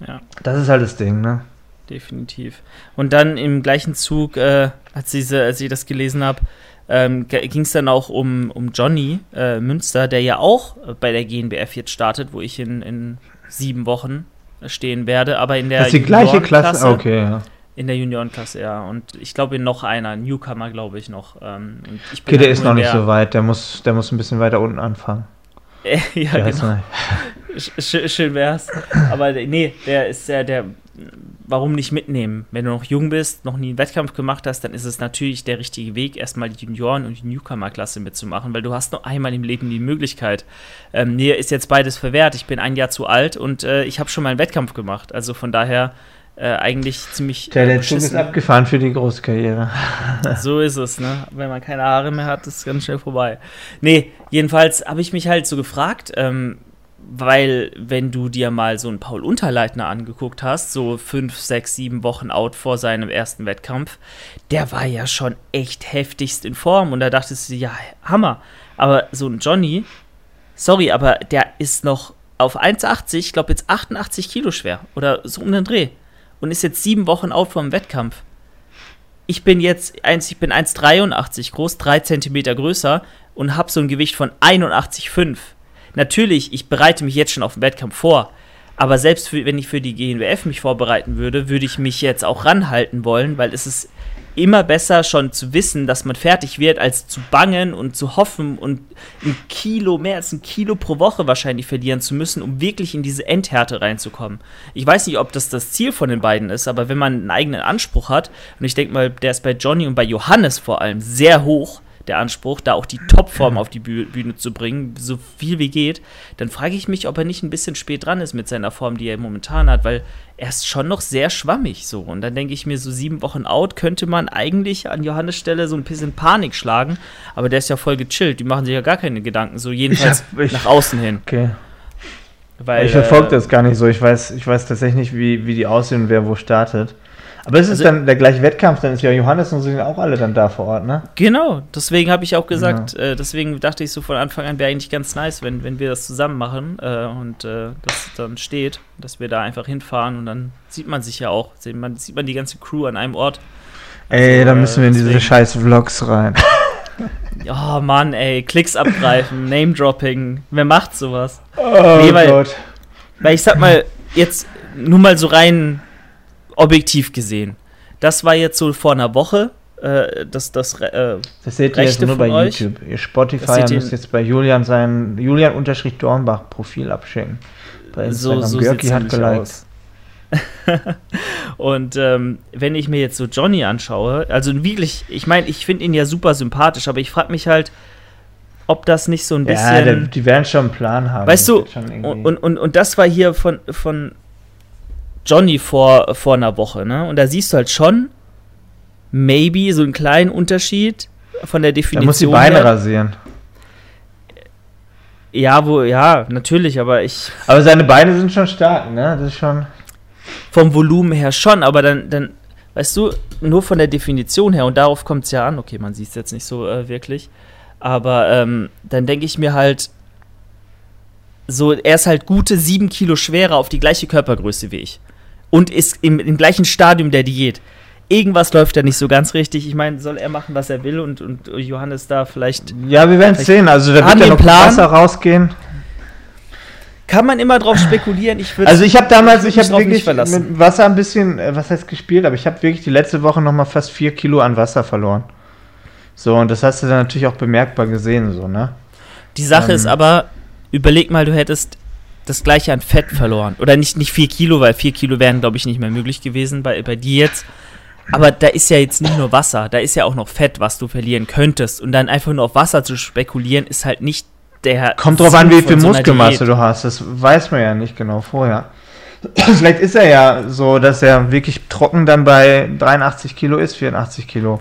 Ja. Das ist halt das Ding, ne? Definitiv. Und dann im gleichen Zug, äh, als, diese, als ich das gelesen habe, ähm, ging es dann auch um, um Johnny äh, Münster, der ja auch bei der GNBF jetzt startet, wo ich in, in sieben Wochen stehen werde, aber in der Das ist die gleiche Klasse, okay, ja. In der Juniorenklasse, ja. Und ich glaube, noch einer, Newcomer, glaube ich, noch. Ähm, okay, der halt ist noch nicht so weit, der muss, der muss ein bisschen weiter unten anfangen. (laughs) ja, der genau. (laughs) Schön, schön wär's. Aber nee, der ist ja der. Warum nicht mitnehmen? Wenn du noch jung bist, noch nie einen Wettkampf gemacht hast, dann ist es natürlich der richtige Weg, erstmal die Junioren- und die Newcomer-Klasse mitzumachen, weil du hast nur einmal im Leben die Möglichkeit. Ähm, mir ist jetzt beides verwehrt. Ich bin ein Jahr zu alt und äh, ich habe schon mal einen Wettkampf gemacht. Also von daher äh, eigentlich ziemlich. Der, der Zug ist abgefahren für die Großkarriere. (laughs) so ist es, ne? Wenn man keine Haare mehr hat, ist es ganz schnell vorbei. Nee, jedenfalls habe ich mich halt so gefragt, ähm, weil, wenn du dir mal so einen Paul Unterleitner angeguckt hast, so fünf, sechs, sieben Wochen out vor seinem ersten Wettkampf, der war ja schon echt heftigst in Form und da dachtest du, ja, Hammer. Aber so ein Johnny, sorry, aber der ist noch auf 1,80, ich glaube jetzt 88 Kilo schwer oder so um den Dreh und ist jetzt sieben Wochen out vom Wettkampf. Ich bin jetzt, ich bin 1,83 groß, drei Zentimeter größer und habe so ein Gewicht von 81,5 natürlich, ich bereite mich jetzt schon auf den Wettkampf vor. Aber selbst für, wenn ich für die GNWF mich vorbereiten würde, würde ich mich jetzt auch ranhalten wollen, weil es ist immer besser schon zu wissen, dass man fertig wird, als zu bangen und zu hoffen und ein Kilo, mehr als ein Kilo pro Woche wahrscheinlich verlieren zu müssen, um wirklich in diese Endhärte reinzukommen. Ich weiß nicht, ob das das Ziel von den beiden ist, aber wenn man einen eigenen Anspruch hat, und ich denke mal, der ist bei Johnny und bei Johannes vor allem sehr hoch, der Anspruch, da auch die Topform auf die Bühne zu bringen, so viel wie geht, dann frage ich mich, ob er nicht ein bisschen spät dran ist mit seiner Form, die er momentan hat, weil er ist schon noch sehr schwammig so. Und dann denke ich mir, so sieben Wochen out könnte man eigentlich an Johannes Stelle so ein bisschen Panik schlagen, aber der ist ja voll gechillt, die machen sich ja gar keine Gedanken, so jedenfalls ich hab, ich, nach außen hin. Okay. Weil, ich verfolge äh, das gar nicht so. Ich weiß, ich weiß tatsächlich nicht, wie, wie die aussehen und wer wo startet. Aber es ist also, dann der gleiche Wettkampf, dann ist ja Johannes und sind auch alle dann da vor Ort, ne? Genau, deswegen habe ich auch gesagt, ja. äh, deswegen dachte ich so von Anfang an, wäre eigentlich ganz nice, wenn, wenn wir das zusammen machen äh, und äh, das dann steht, dass wir da einfach hinfahren und dann sieht man sich ja auch, sieht man, sieht man die ganze Crew an einem Ort. Also, ey, da müssen wir in diese scheiß Vlogs rein. (laughs) oh Mann, ey, Klicks abgreifen, (laughs) Name-Dropping, wer macht sowas? Oh nee, weil, Gott. Weil ich sag mal, jetzt nur mal so rein objektiv gesehen. Das war jetzt so vor einer Woche. Äh, das, das, äh, das seht ihr jetzt nur bei euch. YouTube. Ihr Spotify müsst jetzt bei Julian sein Julian-Dornbach Profil abschicken. Bei Instagram. So, so Görki hat geliked. (laughs) und ähm, wenn ich mir jetzt so Johnny anschaue, also wirklich, ich meine, ich finde ihn ja super sympathisch, aber ich frage mich halt, ob das nicht so ein bisschen. Ja, der, die werden schon einen Plan haben. Weißt du, und, und, und das war hier von, von Johnny vor, vor einer Woche, ne? Und da siehst du halt schon, maybe so einen kleinen Unterschied von der Definition. Da muss die Beine her. rasieren. Ja, wo, ja, natürlich, aber ich. Aber seine Beine sind schon stark, ne? Das ist schon. Vom Volumen her schon, aber dann, dann, weißt du, nur von der Definition her, und darauf kommt es ja an, okay, man sieht es jetzt nicht so äh, wirklich, aber ähm, dann denke ich mir halt, so, er ist halt gute sieben Kilo schwerer auf die gleiche Körpergröße wie ich und ist im, im gleichen Stadium der Diät. Irgendwas läuft da nicht so ganz richtig. Ich meine, soll er machen, was er will und, und Johannes da vielleicht. Ja, wir werden es sehen. Also, da wird ja noch Plan. Wasser rausgehen. Kann man immer drauf spekulieren. Ich also ich habe damals, ich habe wirklich mit Wasser ein bisschen, äh, was heißt gespielt, aber ich habe wirklich die letzte Woche noch mal fast vier Kilo an Wasser verloren. So und das hast du dann natürlich auch bemerkbar gesehen, so ne. Die Sache ähm. ist aber, überleg mal, du hättest das gleiche an Fett verloren. Oder nicht, nicht 4 Kilo, weil 4 Kilo wären, glaube ich, nicht mehr möglich gewesen bei, bei dir jetzt. Aber da ist ja jetzt nicht nur Wasser, da ist ja auch noch Fett, was du verlieren könntest. Und dann einfach nur auf Wasser zu spekulieren, ist halt nicht der. Kommt drauf an, wie viel so Muskelmasse du hast. Das weiß man ja nicht genau vorher. (clears throat) Vielleicht ist er ja so, dass er wirklich trocken dann bei 83 Kilo ist, 84 Kilo.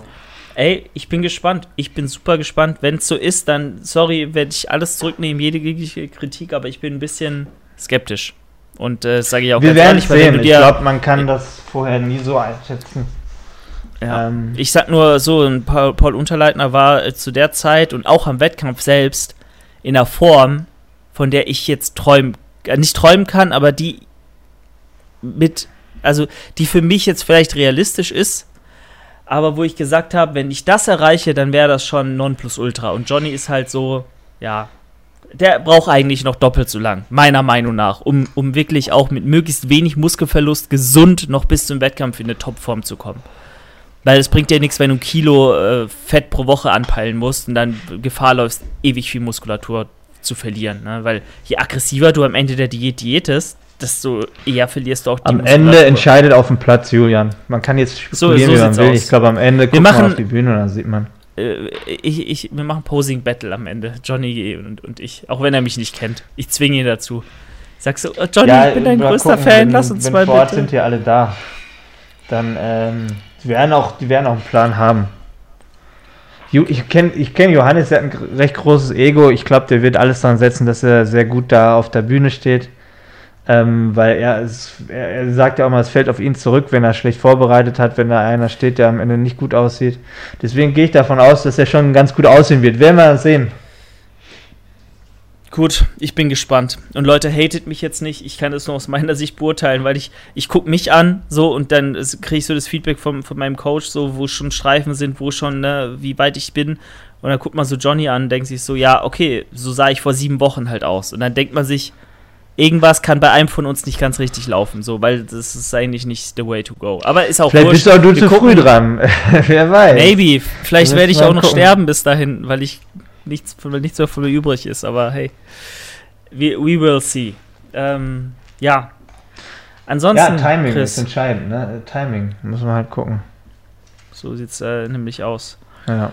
Ey, ich bin gespannt. Ich bin super gespannt. Wenn es so ist, dann, sorry, werde ich alles zurücknehmen, jede Kritik, aber ich bin ein bisschen skeptisch. Und äh, sage ich auch Wir werden ehrlich, sehen. Ich glaube, man kann das vorher nie so einschätzen. Ja. Ähm. Ich sag nur so, Paul, Paul Unterleitner war äh, zu der Zeit und auch am Wettkampf selbst in einer Form, von der ich jetzt träumen, äh, nicht träumen kann, aber die mit, also die für mich jetzt vielleicht realistisch ist, aber wo ich gesagt habe, wenn ich das erreiche, dann wäre das schon Nonplusultra. Und Johnny ist halt so, ja, der braucht eigentlich noch doppelt so lang, meiner Meinung nach, um, um wirklich auch mit möglichst wenig Muskelverlust gesund noch bis zum Wettkampf in eine Topform zu kommen. Weil es bringt dir nichts, wenn du ein Kilo äh, Fett pro Woche anpeilen musst und dann Gefahr läufst, ewig viel Muskulatur zu verlieren. Ne? Weil je aggressiver du am Ende der Diät diätest, desto eher verlierst du auch die Am. Ende entscheidet auf dem Platz Julian. Man kann jetzt spekulieren, so, so wie man will. Aus. Ich glaube, am Ende guckt machen, man auf die Bühne und dann sieht man. Äh, ich, ich, wir machen Posing Battle am Ende. Johnny und, und ich. Auch wenn er mich nicht kennt. Ich zwinge ihn dazu. Ich sag so, oh Johnny, ja, ich bin dein größter gucken, Fan, wenn, lass uns wenn mal vor Ort bitte. sind hier alle da. Dann, ähm, die werden auch, die werden auch einen Plan haben. Ich kenne ich kenn Johannes, der hat ein recht großes Ego. Ich glaube, der wird alles daran setzen, dass er sehr gut da auf der Bühne steht. Ähm, weil er, es, er, sagt ja auch mal, es fällt auf ihn zurück, wenn er schlecht vorbereitet hat, wenn da einer steht, der am Ende nicht gut aussieht. Deswegen gehe ich davon aus, dass er schon ganz gut aussehen wird. Werden wir sehen. Gut, ich bin gespannt. Und Leute, hatet mich jetzt nicht. Ich kann das nur aus meiner Sicht beurteilen, weil ich, ich gucke mich an, so, und dann kriege ich so das Feedback vom, von meinem Coach, so, wo schon Streifen sind, wo schon, ne, wie weit ich bin. Und dann guckt man so Johnny an, denkt sich so, ja, okay, so sah ich vor sieben Wochen halt aus. Und dann denkt man sich, irgendwas kann bei einem von uns nicht ganz richtig laufen, so, weil das ist eigentlich nicht the way to go. Aber ist auch Vielleicht wurscht. bist auch du zu früh dran. (laughs) Wer weiß. Maybe. Vielleicht werde ich auch noch gucken. sterben bis dahin, weil ich nichts, weil nichts mehr von mir übrig ist. Aber hey, we, we will see. Ähm, ja. Ansonsten. Ja, Timing Chris, ist entscheidend, ne? Timing muss man halt gucken. So sieht's äh, nämlich aus. Ja.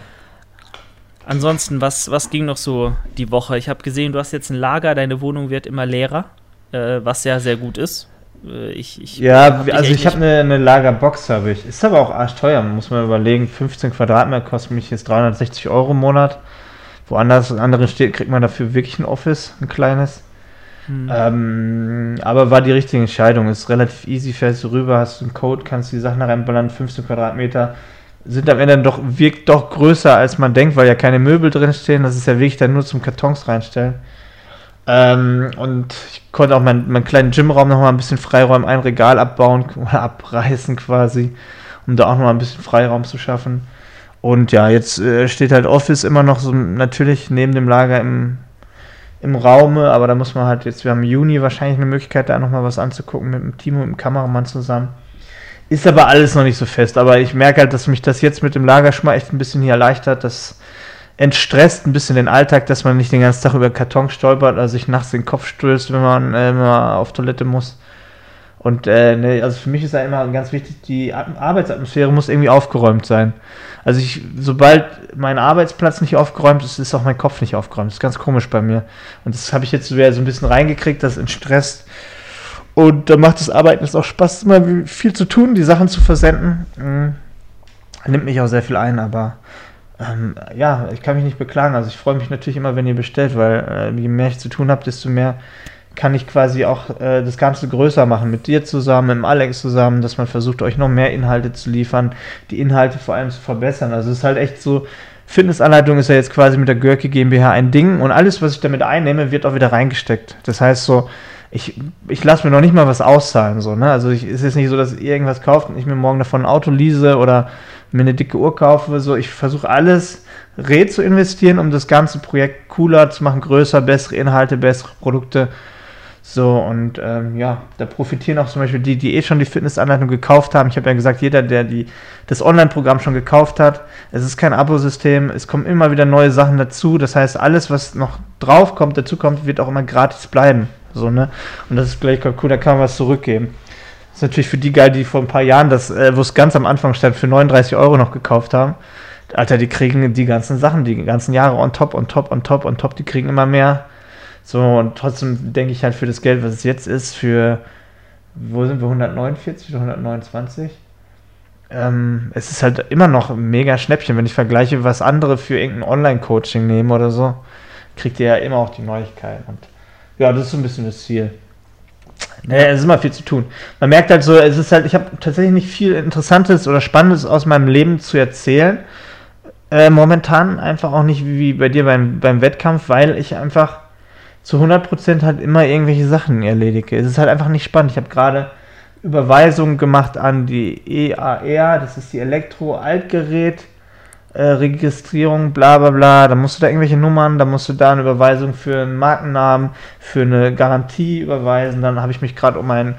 Ansonsten, was, was ging noch so die Woche? Ich habe gesehen, du hast jetzt ein Lager, deine Wohnung wird immer leerer, äh, was ja sehr gut ist. Äh, ich, ich, ja, also ich habe eine, eine Lagerbox, habe ich. Ist aber auch arschteuer, muss man überlegen. 15 Quadratmeter kostet mich jetzt 360 Euro im Monat. Woanders in anderen Städten kriegt man dafür wirklich ein Office, ein kleines. Hm. Ähm, aber war die richtige Entscheidung. Ist relativ easy, fährst du rüber, hast einen Code, kannst die Sachen reinballern, 15 Quadratmeter sind am Ende doch, wirkt doch größer, als man denkt, weil ja keine Möbel drinstehen. Das ist ja wirklich dann nur zum Kartons reinstellen. Ähm, und ich konnte auch meinen, meinen kleinen Gymraum nochmal ein bisschen Freiraum, ein Regal abbauen oder (laughs) abreißen quasi, um da auch nochmal ein bisschen Freiraum zu schaffen. Und ja, jetzt äh, steht halt Office immer noch so natürlich neben dem Lager im, im Raume, aber da muss man halt jetzt, wir haben im Juni wahrscheinlich eine Möglichkeit, da nochmal was anzugucken mit dem Timo, mit dem Kameramann zusammen. Ist aber alles noch nicht so fest. Aber ich merke halt, dass mich das jetzt mit dem Lagerschmal echt ein bisschen hier erleichtert. Das entstresst ein bisschen den Alltag, dass man nicht den ganzen Tag über Karton stolpert oder sich nachts den Kopf stößt, wenn man äh, mal auf Toilette muss. Und äh, ne, also für mich ist da immer ganz wichtig, die Arbeitsatmosphäre muss irgendwie aufgeräumt sein. Also ich, sobald mein Arbeitsplatz nicht aufgeräumt ist, ist auch mein Kopf nicht aufgeräumt. Das ist ganz komisch bei mir. Und das habe ich jetzt so ein bisschen reingekriegt, das entstresst und da macht das Arbeiten jetzt auch Spaß, immer viel zu tun, die Sachen zu versenden. Mhm. Nimmt mich auch sehr viel ein, aber ähm, ja, ich kann mich nicht beklagen. Also ich freue mich natürlich immer, wenn ihr bestellt, weil äh, je mehr ich zu tun habe, desto mehr kann ich quasi auch äh, das Ganze größer machen. Mit dir zusammen, mit Alex zusammen, dass man versucht, euch noch mehr Inhalte zu liefern, die Inhalte vor allem zu verbessern. Also es ist halt echt so, Fitnessanleitung ist ja jetzt quasi mit der Görke GmbH ein Ding und alles, was ich damit einnehme, wird auch wieder reingesteckt. Das heißt so, ich, ich lasse mir noch nicht mal was auszahlen. So, ne? Also es ist nicht so, dass ihr irgendwas kauft und ich mir morgen davon ein Auto lease oder mir eine dicke Uhr kaufe. So, ich versuche alles re zu investieren, um das ganze Projekt cooler zu machen, größer, bessere Inhalte, bessere Produkte. So, und ähm, ja, da profitieren auch zum Beispiel die, die eh schon die Fitnessanleitung gekauft haben. Ich habe ja gesagt, jeder, der die, das Online-Programm schon gekauft hat, es ist kein Abosystem, es kommen immer wieder neue Sachen dazu. Das heißt, alles, was noch drauf kommt, dazu kommt, wird auch immer gratis bleiben. So, ne? Und das ist gleich cool, da kann man was zurückgeben. Das ist natürlich für die geil, die vor ein paar Jahren das, äh, wo es ganz am Anfang stand, für 39 Euro noch gekauft haben. Alter, die kriegen die ganzen Sachen, die ganzen Jahre on top, on top, on top, on top, die kriegen immer mehr. So, und trotzdem denke ich halt für das Geld, was es jetzt ist, für, wo sind wir, 149 oder 129? Ähm, es ist halt immer noch ein mega Schnäppchen, wenn ich vergleiche, was andere für irgendein Online-Coaching nehmen oder so, kriegt ihr ja immer auch die Neuigkeiten. Und ja, das ist so ein bisschen das Ziel. Naja, es ist immer viel zu tun. Man merkt halt so, es ist halt, ich habe tatsächlich nicht viel Interessantes oder Spannendes aus meinem Leben zu erzählen. Äh, momentan einfach auch nicht wie bei dir beim, beim Wettkampf, weil ich einfach zu 100% halt immer irgendwelche Sachen erledige. Es ist halt einfach nicht spannend. Ich habe gerade Überweisungen gemacht an die EAR, das ist die Elektro-Altgerät. Äh, Registrierung, bla bla bla, da musst du da irgendwelche Nummern, da musst du da eine Überweisung für einen Markennamen, für eine Garantie überweisen. Dann habe ich mich gerade um ein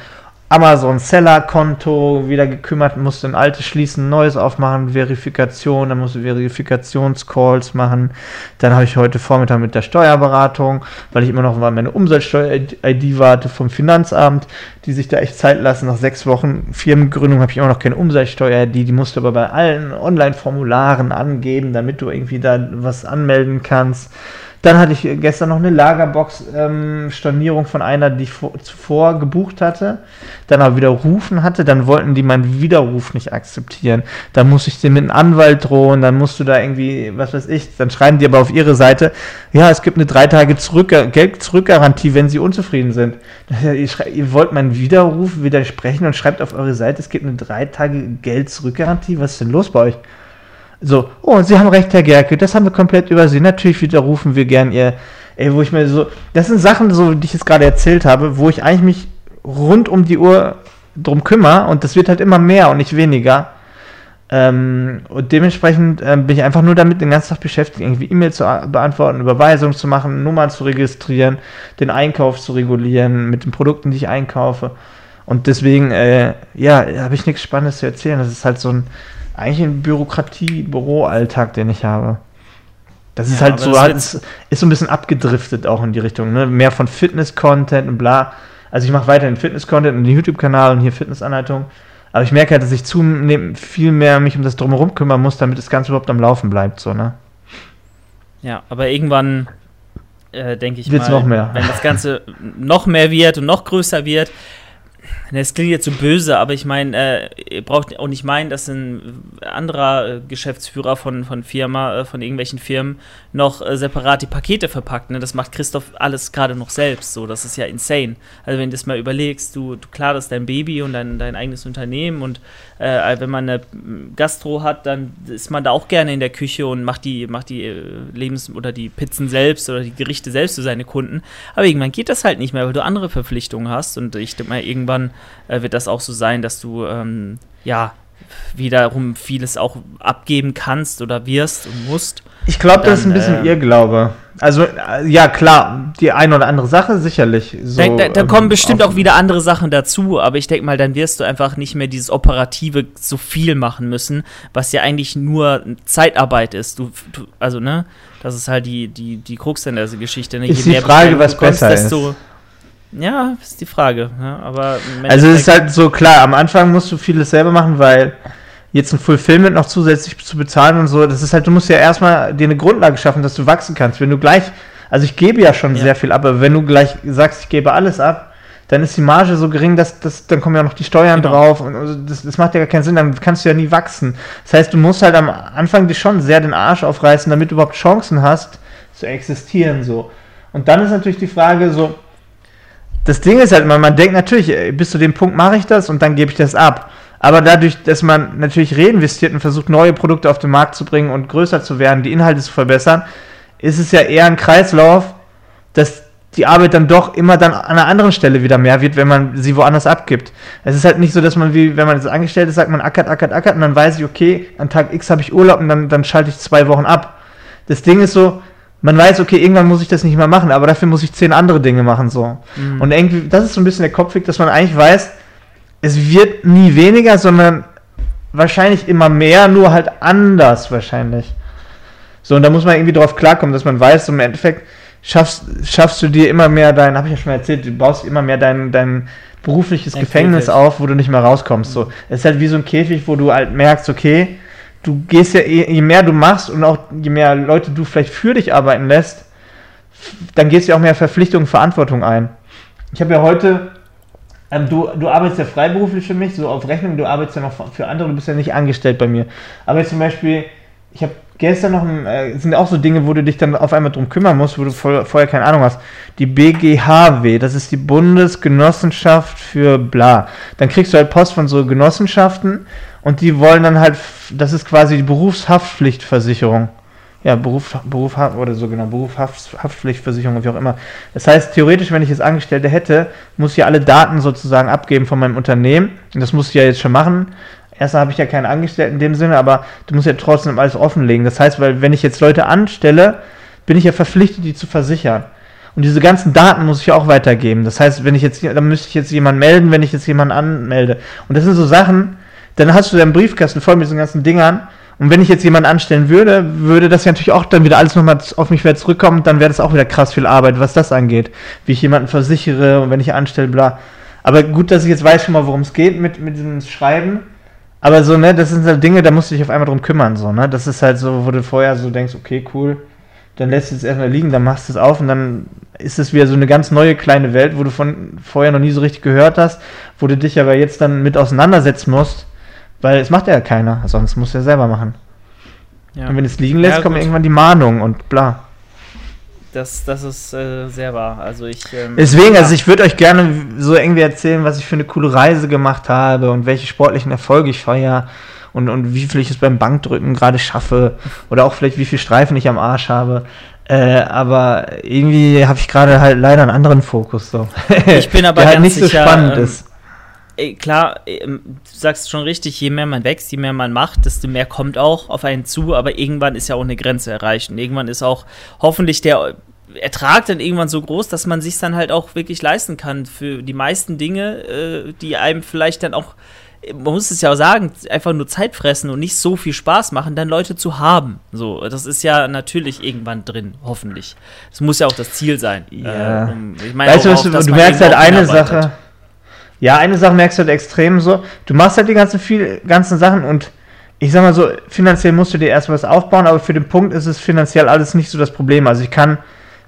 Amazon Seller Konto wieder gekümmert, musste ein altes schließen, neues aufmachen, Verifikation, dann musste Verifikationscalls machen. Dann habe ich heute Vormittag mit der Steuerberatung, weil ich immer noch meine Umsatzsteuer-ID warte vom Finanzamt, die sich da echt Zeit lassen. Nach sechs Wochen Firmengründung habe ich immer noch keine Umsatzsteuer-ID, die musst du aber bei allen Online-Formularen angeben, damit du irgendwie da was anmelden kannst. Dann hatte ich gestern noch eine Lagerbox-Stornierung ähm, von einer, die ich vor, zuvor gebucht hatte, dann aber widerrufen hatte. Dann wollten die meinen Widerruf nicht akzeptieren. Dann musste ich den mit einem Anwalt drohen, dann musst du da irgendwie, was weiß ich, dann schreiben die aber auf ihre Seite, ja, es gibt eine drei Tage zurück, Geld-Zurückgarantie, wenn sie unzufrieden sind. Ihr, ihr, wollt meinen Widerruf widersprechen und schreibt auf eure Seite, es gibt eine drei Tage Geld-Zurückgarantie. Was ist denn los bei euch? So, oh, Sie haben recht, Herr Gerke, das haben wir komplett übersehen. Natürlich widerrufen wir gern Ihr, ey, wo ich mir so, das sind Sachen, so, die ich jetzt gerade erzählt habe, wo ich eigentlich mich rund um die Uhr drum kümmere und das wird halt immer mehr und nicht weniger. Ähm, und dementsprechend ähm, bin ich einfach nur damit den ganzen Tag beschäftigt, irgendwie E-Mails zu beantworten, Überweisungen zu machen, Nummern zu registrieren, den Einkauf zu regulieren mit den Produkten, die ich einkaufe. Und deswegen, äh, ja, habe ich nichts Spannendes zu erzählen. Das ist halt so ein, eigentlich ein Bürokratie-Büroalltag, den ich habe. Das ist ja, halt so, halt, ist so ein bisschen abgedriftet auch in die Richtung. Ne? Mehr von Fitness-Content und bla. Also ich mache weiterhin Fitness-Content und den YouTube-Kanal und hier Fitness-Anleitung. Aber ich merke halt, dass ich zunehmend viel mehr mich um das Drumherum kümmern muss, damit das Ganze überhaupt am Laufen bleibt. So, ne? Ja, aber irgendwann äh, denke ich Wird's mal, noch mehr. wenn das Ganze noch mehr wird und noch größer wird, das klingt jetzt so böse, aber ich meine, äh, braucht auch nicht meinen, dass ein anderer äh, Geschäftsführer von, von Firma, äh, von irgendwelchen Firmen noch äh, separat die Pakete verpackt. Ne? Das macht Christoph alles gerade noch selbst. So, das ist ja insane. Also wenn du das mal überlegst, du, du klar, das ist dein Baby und dein, dein eigenes Unternehmen und äh, wenn man eine Gastro hat, dann ist man da auch gerne in der Küche und macht die, macht die äh, Lebens- oder die Pizzen selbst oder die Gerichte selbst für seine Kunden. Aber irgendwann geht das halt nicht mehr, weil du andere Verpflichtungen hast und ich denke mal, irgendwann äh, wird das auch so sein, dass du ähm, ja wiederum vieles auch abgeben kannst oder wirst und musst. Ich glaube, das ist ein bisschen äh, Irrglaube. Also, äh, ja, klar, die eine oder andere Sache sicherlich. So, da, da, da ähm, kommen bestimmt auch wieder andere Sachen dazu, aber ich denke mal, dann wirst du einfach nicht mehr dieses Operative so viel machen müssen, was ja eigentlich nur Zeitarbeit ist. Du, du also, ne, das ist halt die, die, die Krux in der Geschichte. Ne? Ist Je die Frage, was bekommst, besser desto, ist. Ja, ist die Frage. Ja, aber also es ist halt so klar, am Anfang musst du vieles selber machen, weil jetzt ein Fulfillment noch zusätzlich zu bezahlen und so, das ist halt, du musst ja erstmal dir eine Grundlage schaffen, dass du wachsen kannst. Wenn du gleich, also ich gebe ja schon ja. sehr viel ab, aber wenn du gleich sagst, ich gebe alles ab, dann ist die Marge so gering, dass, dass dann kommen ja noch die Steuern genau. drauf und das, das macht ja gar keinen Sinn, dann kannst du ja nie wachsen. Das heißt, du musst halt am Anfang dir schon sehr den Arsch aufreißen, damit du überhaupt Chancen hast zu existieren so. Und dann ist natürlich die Frage so, das Ding ist halt immer, man denkt natürlich, bis zu dem Punkt mache ich das und dann gebe ich das ab. Aber dadurch, dass man natürlich reinvestiert und versucht, neue Produkte auf den Markt zu bringen und größer zu werden, die Inhalte zu verbessern, ist es ja eher ein Kreislauf, dass die Arbeit dann doch immer dann an einer anderen Stelle wieder mehr wird, wenn man sie woanders abgibt. Es ist halt nicht so, dass man wie, wenn man jetzt angestellt ist, sagt man ackert, ackert, ackert und dann weiß ich, okay, an Tag X habe ich Urlaub und dann, dann schalte ich zwei Wochen ab. Das Ding ist so, man weiß, okay, irgendwann muss ich das nicht mehr machen, aber dafür muss ich zehn andere Dinge machen, so. Mhm. Und irgendwie, das ist so ein bisschen der Kopfweg, dass man eigentlich weiß, es wird nie weniger, sondern wahrscheinlich immer mehr, nur halt anders wahrscheinlich. So, und da muss man irgendwie drauf klarkommen, dass man weiß, im Endeffekt, schaffst, schaffst du dir immer mehr dein, habe ich ja schon mal erzählt, du baust immer mehr dein, dein berufliches Ein Gefängnis Käfig. auf, wo du nicht mehr rauskommst. So. Es ist halt wie so ein Käfig, wo du halt merkst, okay, du gehst ja, eh- je mehr du machst und auch je mehr Leute du vielleicht für dich arbeiten lässt, dann gehst du ja auch mehr Verpflichtungen, Verantwortung ein. Ich habe ja heute, ähm, du, du arbeitest ja freiberuflich für mich, so auf Rechnung, du arbeitest ja noch für andere, du bist ja nicht angestellt bei mir. Aber jetzt zum Beispiel, ich habe gestern noch, ein, äh, sind auch so Dinge, wo du dich dann auf einmal drum kümmern musst, wo du voll, vorher keine Ahnung hast. Die BGHW, das ist die Bundesgenossenschaft für bla. Dann kriegst du halt Post von so Genossenschaften und die wollen dann halt, das ist quasi die Berufshaftpflichtversicherung. Ja, Beruf, Beruf oder so genau, Berufshaftpflichtversicherung, wie auch immer. Das heißt, theoretisch, wenn ich jetzt Angestellte hätte, muss ich ja alle Daten sozusagen abgeben von meinem Unternehmen. Und das muss ich ja jetzt schon machen. Erstmal habe ich ja keine Angestellten in dem Sinne, aber du musst ja trotzdem alles offenlegen. Das heißt, weil wenn ich jetzt Leute anstelle, bin ich ja verpflichtet, die zu versichern. Und diese ganzen Daten muss ich ja auch weitergeben. Das heißt, wenn ich jetzt, dann müsste ich jetzt jemanden melden, wenn ich jetzt jemanden anmelde. Und das sind so Sachen, dann hast du deinen Briefkasten voll mit diesen ganzen Dingern. Und wenn ich jetzt jemanden anstellen würde, würde das ja natürlich auch dann wieder alles nochmal auf mich wieder zurückkommen. Dann wäre das auch wieder krass viel Arbeit, was das angeht. Wie ich jemanden versichere und wenn ich anstelle, bla. Aber gut, dass ich jetzt weiß schon mal, worum es geht mit, mit diesem Schreiben. Aber so, ne, das sind halt Dinge, da musst du dich auf einmal drum kümmern, so, ne. Das ist halt so, wo du vorher so denkst, okay, cool, dann lässt du es erstmal liegen, dann machst du es auf und dann ist es wieder so eine ganz neue kleine Welt, wo du von vorher noch nie so richtig gehört hast, wo du dich aber jetzt dann mit auseinandersetzen musst, weil es macht ja keiner, sonst du ja selber machen. Ja. Und wenn es liegen lässt, Ja, kommt gut. irgendwann die Mahnung und bla. Das, das ist äh, sehr wahr. Also ich. Ähm, Deswegen, ja. also ich würde euch gerne so irgendwie erzählen, was ich für eine coole Reise gemacht habe und welche sportlichen Erfolge ich feiere und, und wie viel ich es beim Bankdrücken gerade schaffe oder auch vielleicht wie viel Streifen ich am Arsch habe. Äh, aber irgendwie habe ich gerade halt leider einen anderen Fokus so. Ich bin (laughs) aber Der halt ganz nicht so sicher, spannend ähm, ist. Klar, ähm, du sagst schon richtig, je mehr man wächst, je mehr man macht, desto mehr kommt auch auf einen zu, aber irgendwann ist ja auch eine Grenze erreicht und irgendwann ist auch hoffentlich der Ertrag dann irgendwann so groß, dass man sich dann halt auch wirklich leisten kann für die meisten Dinge, äh, die einem vielleicht dann auch, man muss es ja auch sagen, einfach nur Zeit fressen und nicht so viel Spaß machen, dann Leute zu haben. So, das ist ja natürlich irgendwann drin, hoffentlich. Das muss ja auch das Ziel sein. Ja. um- ich meine Weißt du, auch du, dass du merkst halt eine. Sache. Ja, eine Sache merkst du halt extrem so. Du machst halt die ganzen, viel, ganzen Sachen und ich sag mal so, finanziell musst du dir erst was aufbauen, aber für den Punkt ist es finanziell alles nicht so das Problem. Also ich kann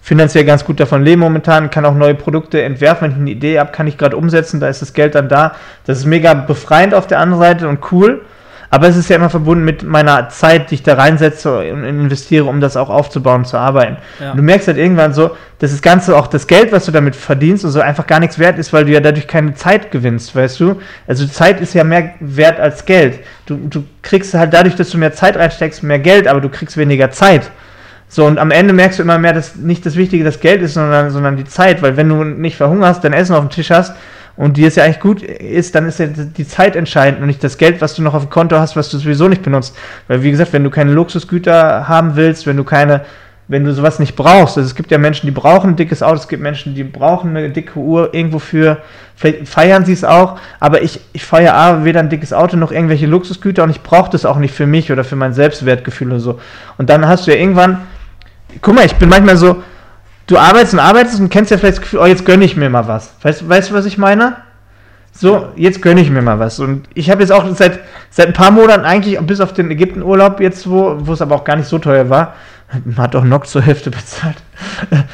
finanziell ganz gut davon leben momentan, kann auch neue Produkte entwerfen. Wenn ich eine Idee habe, kann ich gerade umsetzen, da ist das Geld dann da. Das ist mega befreiend auf der anderen Seite und cool. Aber es ist ja immer verbunden mit meiner Zeit, die ich da reinsetze und investiere, um das auch aufzubauen zu arbeiten. Ja. Und du merkst halt irgendwann so, dass das Ganze, auch das Geld, was du damit verdienst und so, einfach gar nichts wert ist, weil du ja dadurch keine Zeit gewinnst, weißt du? Also Zeit ist ja mehr wert als Geld. Du, du kriegst halt dadurch, dass du mehr Zeit reinsteckst, mehr Geld, aber du kriegst weniger Zeit. So, und am Ende merkst du immer mehr, dass nicht das Wichtige das Geld ist, sondern, sondern die Zeit, weil wenn du nicht verhungerst, dein Essen auf dem Tisch hast und dir es ja eigentlich gut ist, dann ist ja die Zeit entscheidend und nicht das Geld, was du noch auf dem Konto hast, was du sowieso nicht benutzt. Weil, wie gesagt, wenn du keine Luxusgüter haben willst, wenn du keine, wenn du sowas nicht brauchst, also es gibt ja Menschen, die brauchen ein dickes Auto, es gibt Menschen, die brauchen eine dicke Uhr irgendwo für, vielleicht feiern sie es auch, aber ich, ich feiere A, weder ein dickes Auto noch irgendwelche Luxusgüter und ich brauche das auch nicht für mich oder für mein Selbstwertgefühl oder so. Und dann hast du ja irgendwann, guck mal, ich bin manchmal so, du arbeitest und arbeitest und kennst ja vielleicht das Gefühl, oh, jetzt gönne ich mir mal was. Weißt, weißt du, was ich meine? So, jetzt gönne ich mir mal was. Und ich habe jetzt auch seit, seit ein paar Monaten eigentlich, bis auf den Ägyptenurlaub jetzt, wo, wo es aber auch gar nicht so teuer war, (laughs) man hat auch Nock zur Hälfte bezahlt, (laughs)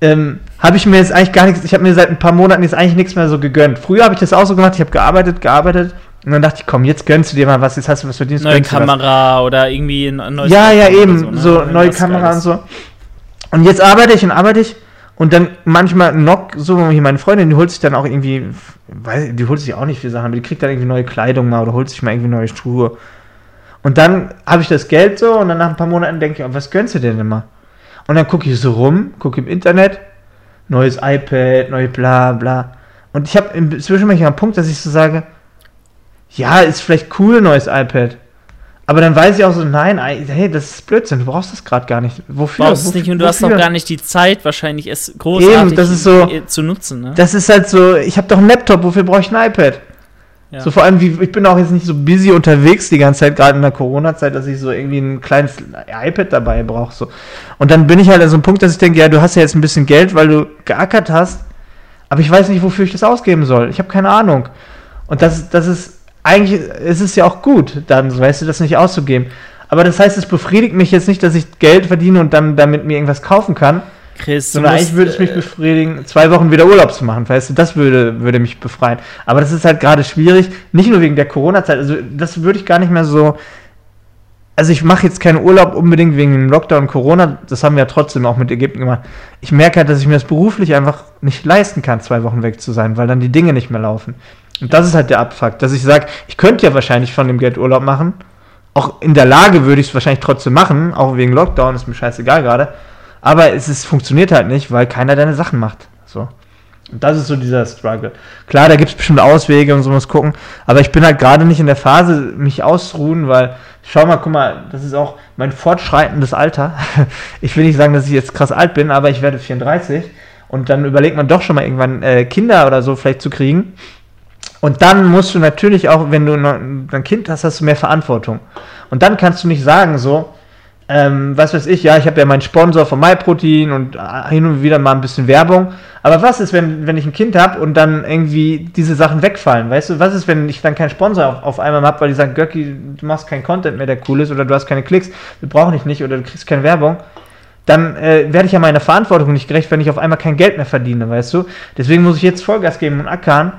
ähm, habe ich mir jetzt eigentlich gar nichts, ich habe mir seit ein paar Monaten jetzt eigentlich nichts mehr so gegönnt. Früher habe ich das auch so gemacht, ich habe gearbeitet, gearbeitet und dann dachte ich, komm, jetzt gönnst du dir mal was, jetzt hast du was verdient. Neue. Kamera oder irgendwie ein neues Ja, ja, eben, so, ne? neue Was Kamera und so. Und jetzt arbeite ich und arbeite ich und dann manchmal noch so, meine Freundin, die holt sich dann auch irgendwie, weiß, die holt sich auch nicht viel Sachen, aber die kriegt dann irgendwie neue Kleidung mal oder holt sich mal irgendwie neue Schuhe. Und dann habe ich das Geld so und dann nach ein paar Monaten denke ich, was gönnst du denn immer? Und dann gucke ich so rum, gucke im Internet, neues iPad, neue bla bla. Und ich habe inzwischen manchmal einen Punkt, dass ich so sage, ja, ist vielleicht cool, neues iPad. Aber dann weiß ich auch so, nein, ei- hey, das ist Blödsinn, du brauchst das gerade gar nicht. Wofür? brauchst es nicht und du hast wofür? auch gar nicht die Zeit, wahrscheinlich es großartig Eben, das ist so- äh, zu nutzen. Ne? Das ist halt so, ich habe doch einen Laptop, wofür brauche ich ein iPad? Ja. So vor allem, wie, ich bin auch jetzt nicht so busy unterwegs die ganze Zeit, gerade in der Corona-Zeit, dass ich so irgendwie ein kleines iPad dabei brauche. So. Und dann bin ich halt an so einem Punkt, dass ich denke, ja, du hast ja jetzt ein bisschen Geld, weil du geackert hast, aber ich weiß nicht, wofür ich das ausgeben soll. Ich habe keine Ahnung. Und das, das ist, eigentlich ist es ja auch gut, dann, weißt du, das nicht auszugeben. Aber das heißt, es befriedigt mich jetzt nicht, dass ich Geld verdiene und dann damit mir irgendwas kaufen kann, Chris, Sondern eigentlich würde es mich äh, befriedigen, zwei Wochen wieder Urlaub zu machen, weißt du, das würde, würde mich befreien. Aber das ist halt gerade schwierig, nicht nur wegen der Corona-Zeit, also das würde ich gar nicht mehr so. Also ich mache jetzt keinen Urlaub unbedingt wegen dem Lockdown Corona, das haben wir ja trotzdem auch mit Ägypten gemacht. Ich merke halt, dass ich mir das beruflich einfach nicht leisten kann, zwei Wochen weg zu sein, weil dann die Dinge nicht mehr laufen. Und das ist halt der Abfuck, dass ich sage, ich könnte ja wahrscheinlich von dem Geld Urlaub machen. Auch in der Lage würde ich es wahrscheinlich trotzdem machen, auch wegen Lockdown, ist mir scheißegal gerade. Aber es ist, funktioniert halt nicht, weil keiner deine Sachen macht. So. Und das ist so dieser Struggle. Klar, da gibt es bestimmt Auswege und so muss gucken, aber ich bin halt gerade nicht in der Phase, mich auszuruhen, weil, schau mal, guck mal, das ist auch mein fortschreitendes Alter. (laughs) Ich will nicht sagen, dass ich jetzt krass alt bin, aber ich werde 34 und dann überlegt man doch schon mal irgendwann äh, Kinder oder so vielleicht zu kriegen. Und dann musst du natürlich auch, wenn du ein Kind hast, hast du mehr Verantwortung. Und dann kannst du nicht sagen so, ähm, was weiß ich, ja, ich habe ja meinen Sponsor von MyProtein und äh, hin und wieder mal ein bisschen Werbung. Aber was ist, wenn, wenn ich ein Kind habe und dann irgendwie diese Sachen wegfallen? Weißt du, was ist, wenn ich dann keinen Sponsor auf, auf einmal habe, weil die sagen, Göcki, du machst keinen Content mehr, der cool ist, oder du hast keine Klicks, wir brauchen dich nicht, oder du kriegst keine Werbung? Dann äh, werde ich ja meiner Verantwortung nicht gerecht, wenn ich auf einmal kein Geld mehr verdiene, weißt du? Deswegen muss ich jetzt Vollgas geben und ackern,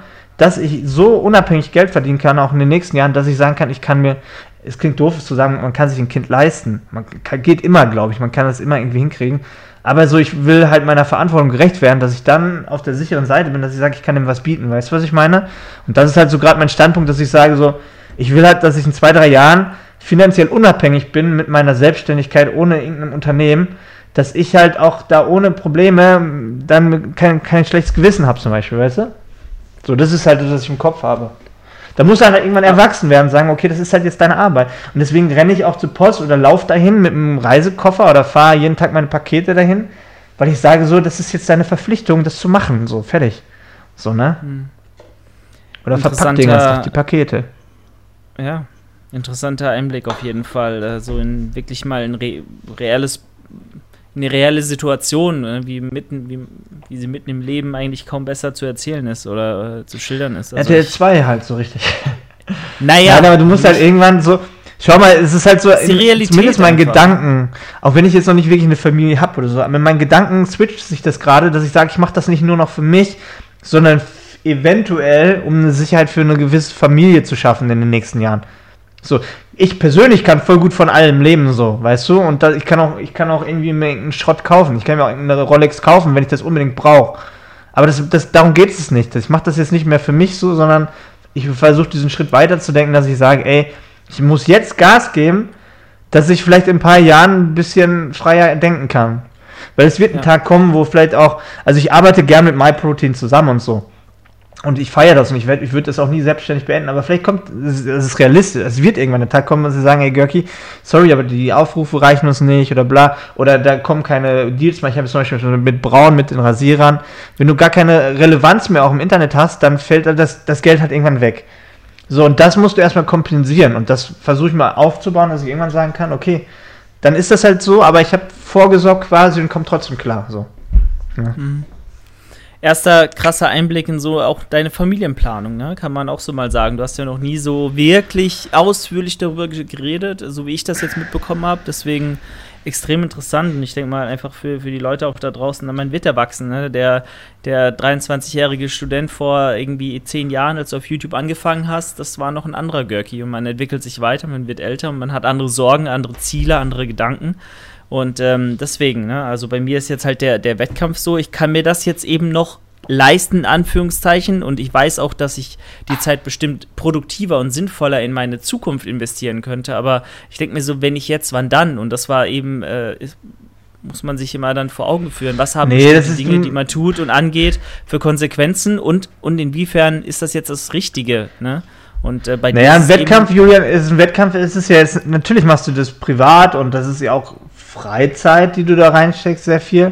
dass ich so unabhängig Geld verdienen kann, auch in den nächsten Jahren, dass ich sagen kann, ich kann mir es klingt doof zu sagen, man kann sich ein Kind leisten. Man kann, geht immer, glaube ich, man kann das immer irgendwie hinkriegen. Aber so, ich will halt meiner Verantwortung gerecht werden, dass ich dann auf der sicheren Seite bin, dass ich sage, ich kann ihm was bieten. Weißt du, was ich meine? Und das ist halt so gerade mein Standpunkt, dass ich sage, so, ich will halt, dass ich in zwei, drei Jahren finanziell unabhängig bin mit meiner Selbstständigkeit ohne irgendeinem Unternehmen, dass ich halt auch da ohne Probleme dann kein, kein schlechtes Gewissen habe, zum Beispiel, weißt du? So, das ist halt das, was ich im Kopf habe. Da muss er halt irgendwann erwachsen werden und sagen, okay, das ist halt jetzt deine Arbeit. Und deswegen renne ich auch zur Post oder laufe dahin mit einem Reisekoffer oder fahre jeden Tag meine Pakete dahin, weil ich sage so, das ist jetzt deine Verpflichtung, das zu machen. So, fertig. So, ne? Hm. Oder verpackt den die Pakete. Ja, interessanter Einblick auf jeden Fall. So also in wirklich mal ein re reelles eine reelle Situation, äh, wie, mitten, wie, wie sie mitten im Leben eigentlich kaum besser zu erzählen ist oder äh, zu schildern ist. Also RTL 2 halt so richtig. (laughs) Naja. Nein, aber du musst halt irgendwann so. Schau mal, es ist halt so, ist in, zumindest mein einfach. Gedanken, auch wenn ich jetzt noch nicht wirklich eine Familie habe oder so, aber in meinen Gedanken switcht sich das gerade, dass ich sage, ich mache das nicht nur noch für mich, sondern eventuell, um eine Sicherheit für eine gewisse Familie zu schaffen in den nächsten Jahren. So, ich persönlich kann voll gut von allem leben, so, weißt du? Und da, ich kann auch, ich kann auch irgendwie mir einen Schrott kaufen. Ich kann mir auch eine Rolex kaufen, wenn ich das unbedingt brauche. Aber das, das, darum geht es nicht. Ich mache das jetzt nicht mehr für mich so, sondern ich versuche diesen Schritt weiterzudenken, dass ich sage, ey, ich muss jetzt Gas geben, dass ich vielleicht in ein paar Jahren ein bisschen freier denken kann. Weil es wird ja. ein Tag kommen, wo vielleicht auch, also ich arbeite gern mit MyProtein zusammen und so. Und ich feiere das und ich, ich würde das auch nie selbstständig beenden, aber vielleicht kommt, es ist realistisch, es wird irgendwann ein Tag kommen, wo sie sagen, hey Görki, sorry, aber die Aufrufe reichen uns nicht oder bla, oder da kommen keine Deals mehr. Ich habe zum Beispiel mit Braun, mit den Rasierern. Wenn du gar keine Relevanz mehr auch im Internet hast, dann fällt das, das Geld halt irgendwann weg. So, und das musst du erstmal kompensieren und das versuche ich mal aufzubauen, dass ich irgendwann sagen kann, okay, dann ist das halt so, aber ich habe vorgesorgt quasi und komme trotzdem klar. So. Ja. Mhm erster krasser Einblick in so auch deine Familienplanung, ne? kann man auch so mal sagen. Du hast ja noch nie so wirklich ausführlich darüber geredet, so wie ich das jetzt mitbekommen habe. Deswegen extrem interessant und ich denke mal einfach für, für die Leute auch da draußen, man wird erwachsen. Ne? Der, der 23-jährige Student vor irgendwie zehn Jahren, als du auf YouTube angefangen hast, das war noch ein anderer Görki und man entwickelt sich weiter, man wird älter und man hat andere Sorgen, andere Ziele, andere Gedanken. Und ähm, deswegen, ne, also bei mir ist jetzt halt der, der Wettkampf so, ich kann mir das jetzt eben noch leisten, in Anführungszeichen. Und ich weiß auch, dass ich die Zeit bestimmt produktiver und sinnvoller in meine Zukunft investieren könnte. Aber ich denke mir so, wenn ich jetzt, wann dann? Und das war eben, äh, muss man sich immer dann vor Augen führen. Was haben nee, die Dinge, die man tut und angeht, für Konsequenzen und, und inwiefern ist das jetzt das Richtige? Ne? Und äh, bei naja, ein Wettkampf, Julian, ist ein Wettkampf ist es ja jetzt, natürlich machst du das privat und das ist ja auch Freizeit, die du da reinsteckst, sehr viel.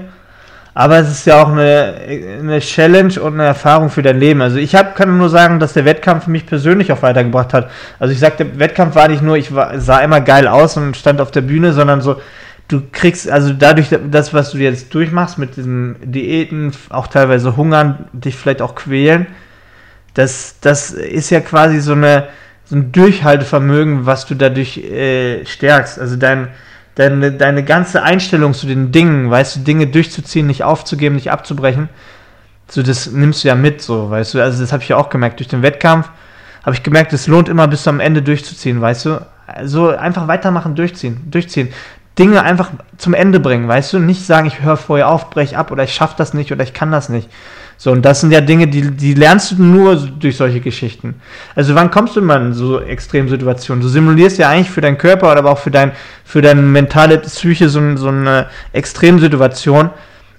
Aber es ist ja auch eine, eine Challenge und eine Erfahrung für dein Leben. Also ich hab, kann nur sagen, dass der Wettkampf mich persönlich auch weitergebracht hat. Also ich sag, der Wettkampf war nicht nur, ich war, sah immer geil aus und stand auf der Bühne, sondern so, du kriegst, also dadurch, das, was du jetzt durchmachst mit diesen Diäten, auch teilweise hungern, dich vielleicht auch quälen, das, das ist ja quasi so eine, so ein Durchhaltevermögen, was du dadurch äh, stärkst. Also dein, deine, deine ganze Einstellung zu den Dingen, weißt du, Dinge durchzuziehen, nicht aufzugeben, nicht abzubrechen, so das nimmst du ja mit, so, weißt du, also das habe ich ja auch gemerkt, durch den Wettkampf habe ich gemerkt, es lohnt immer bis zum Ende durchzuziehen, weißt du, also einfach weitermachen, durchziehen, durchziehen, Dinge einfach zum Ende bringen, weißt du, nicht sagen, ich höre vorher auf, brech ab oder ich schaffe das nicht oder ich kann das nicht. So, und das sind ja Dinge, die, die lernst du nur durch solche Geschichten. Also wann kommst du mal in so Extremsituationen? Du simulierst ja eigentlich für deinen Körper, aber auch für, dein, für deine mentale Psyche so, so eine Extremsituation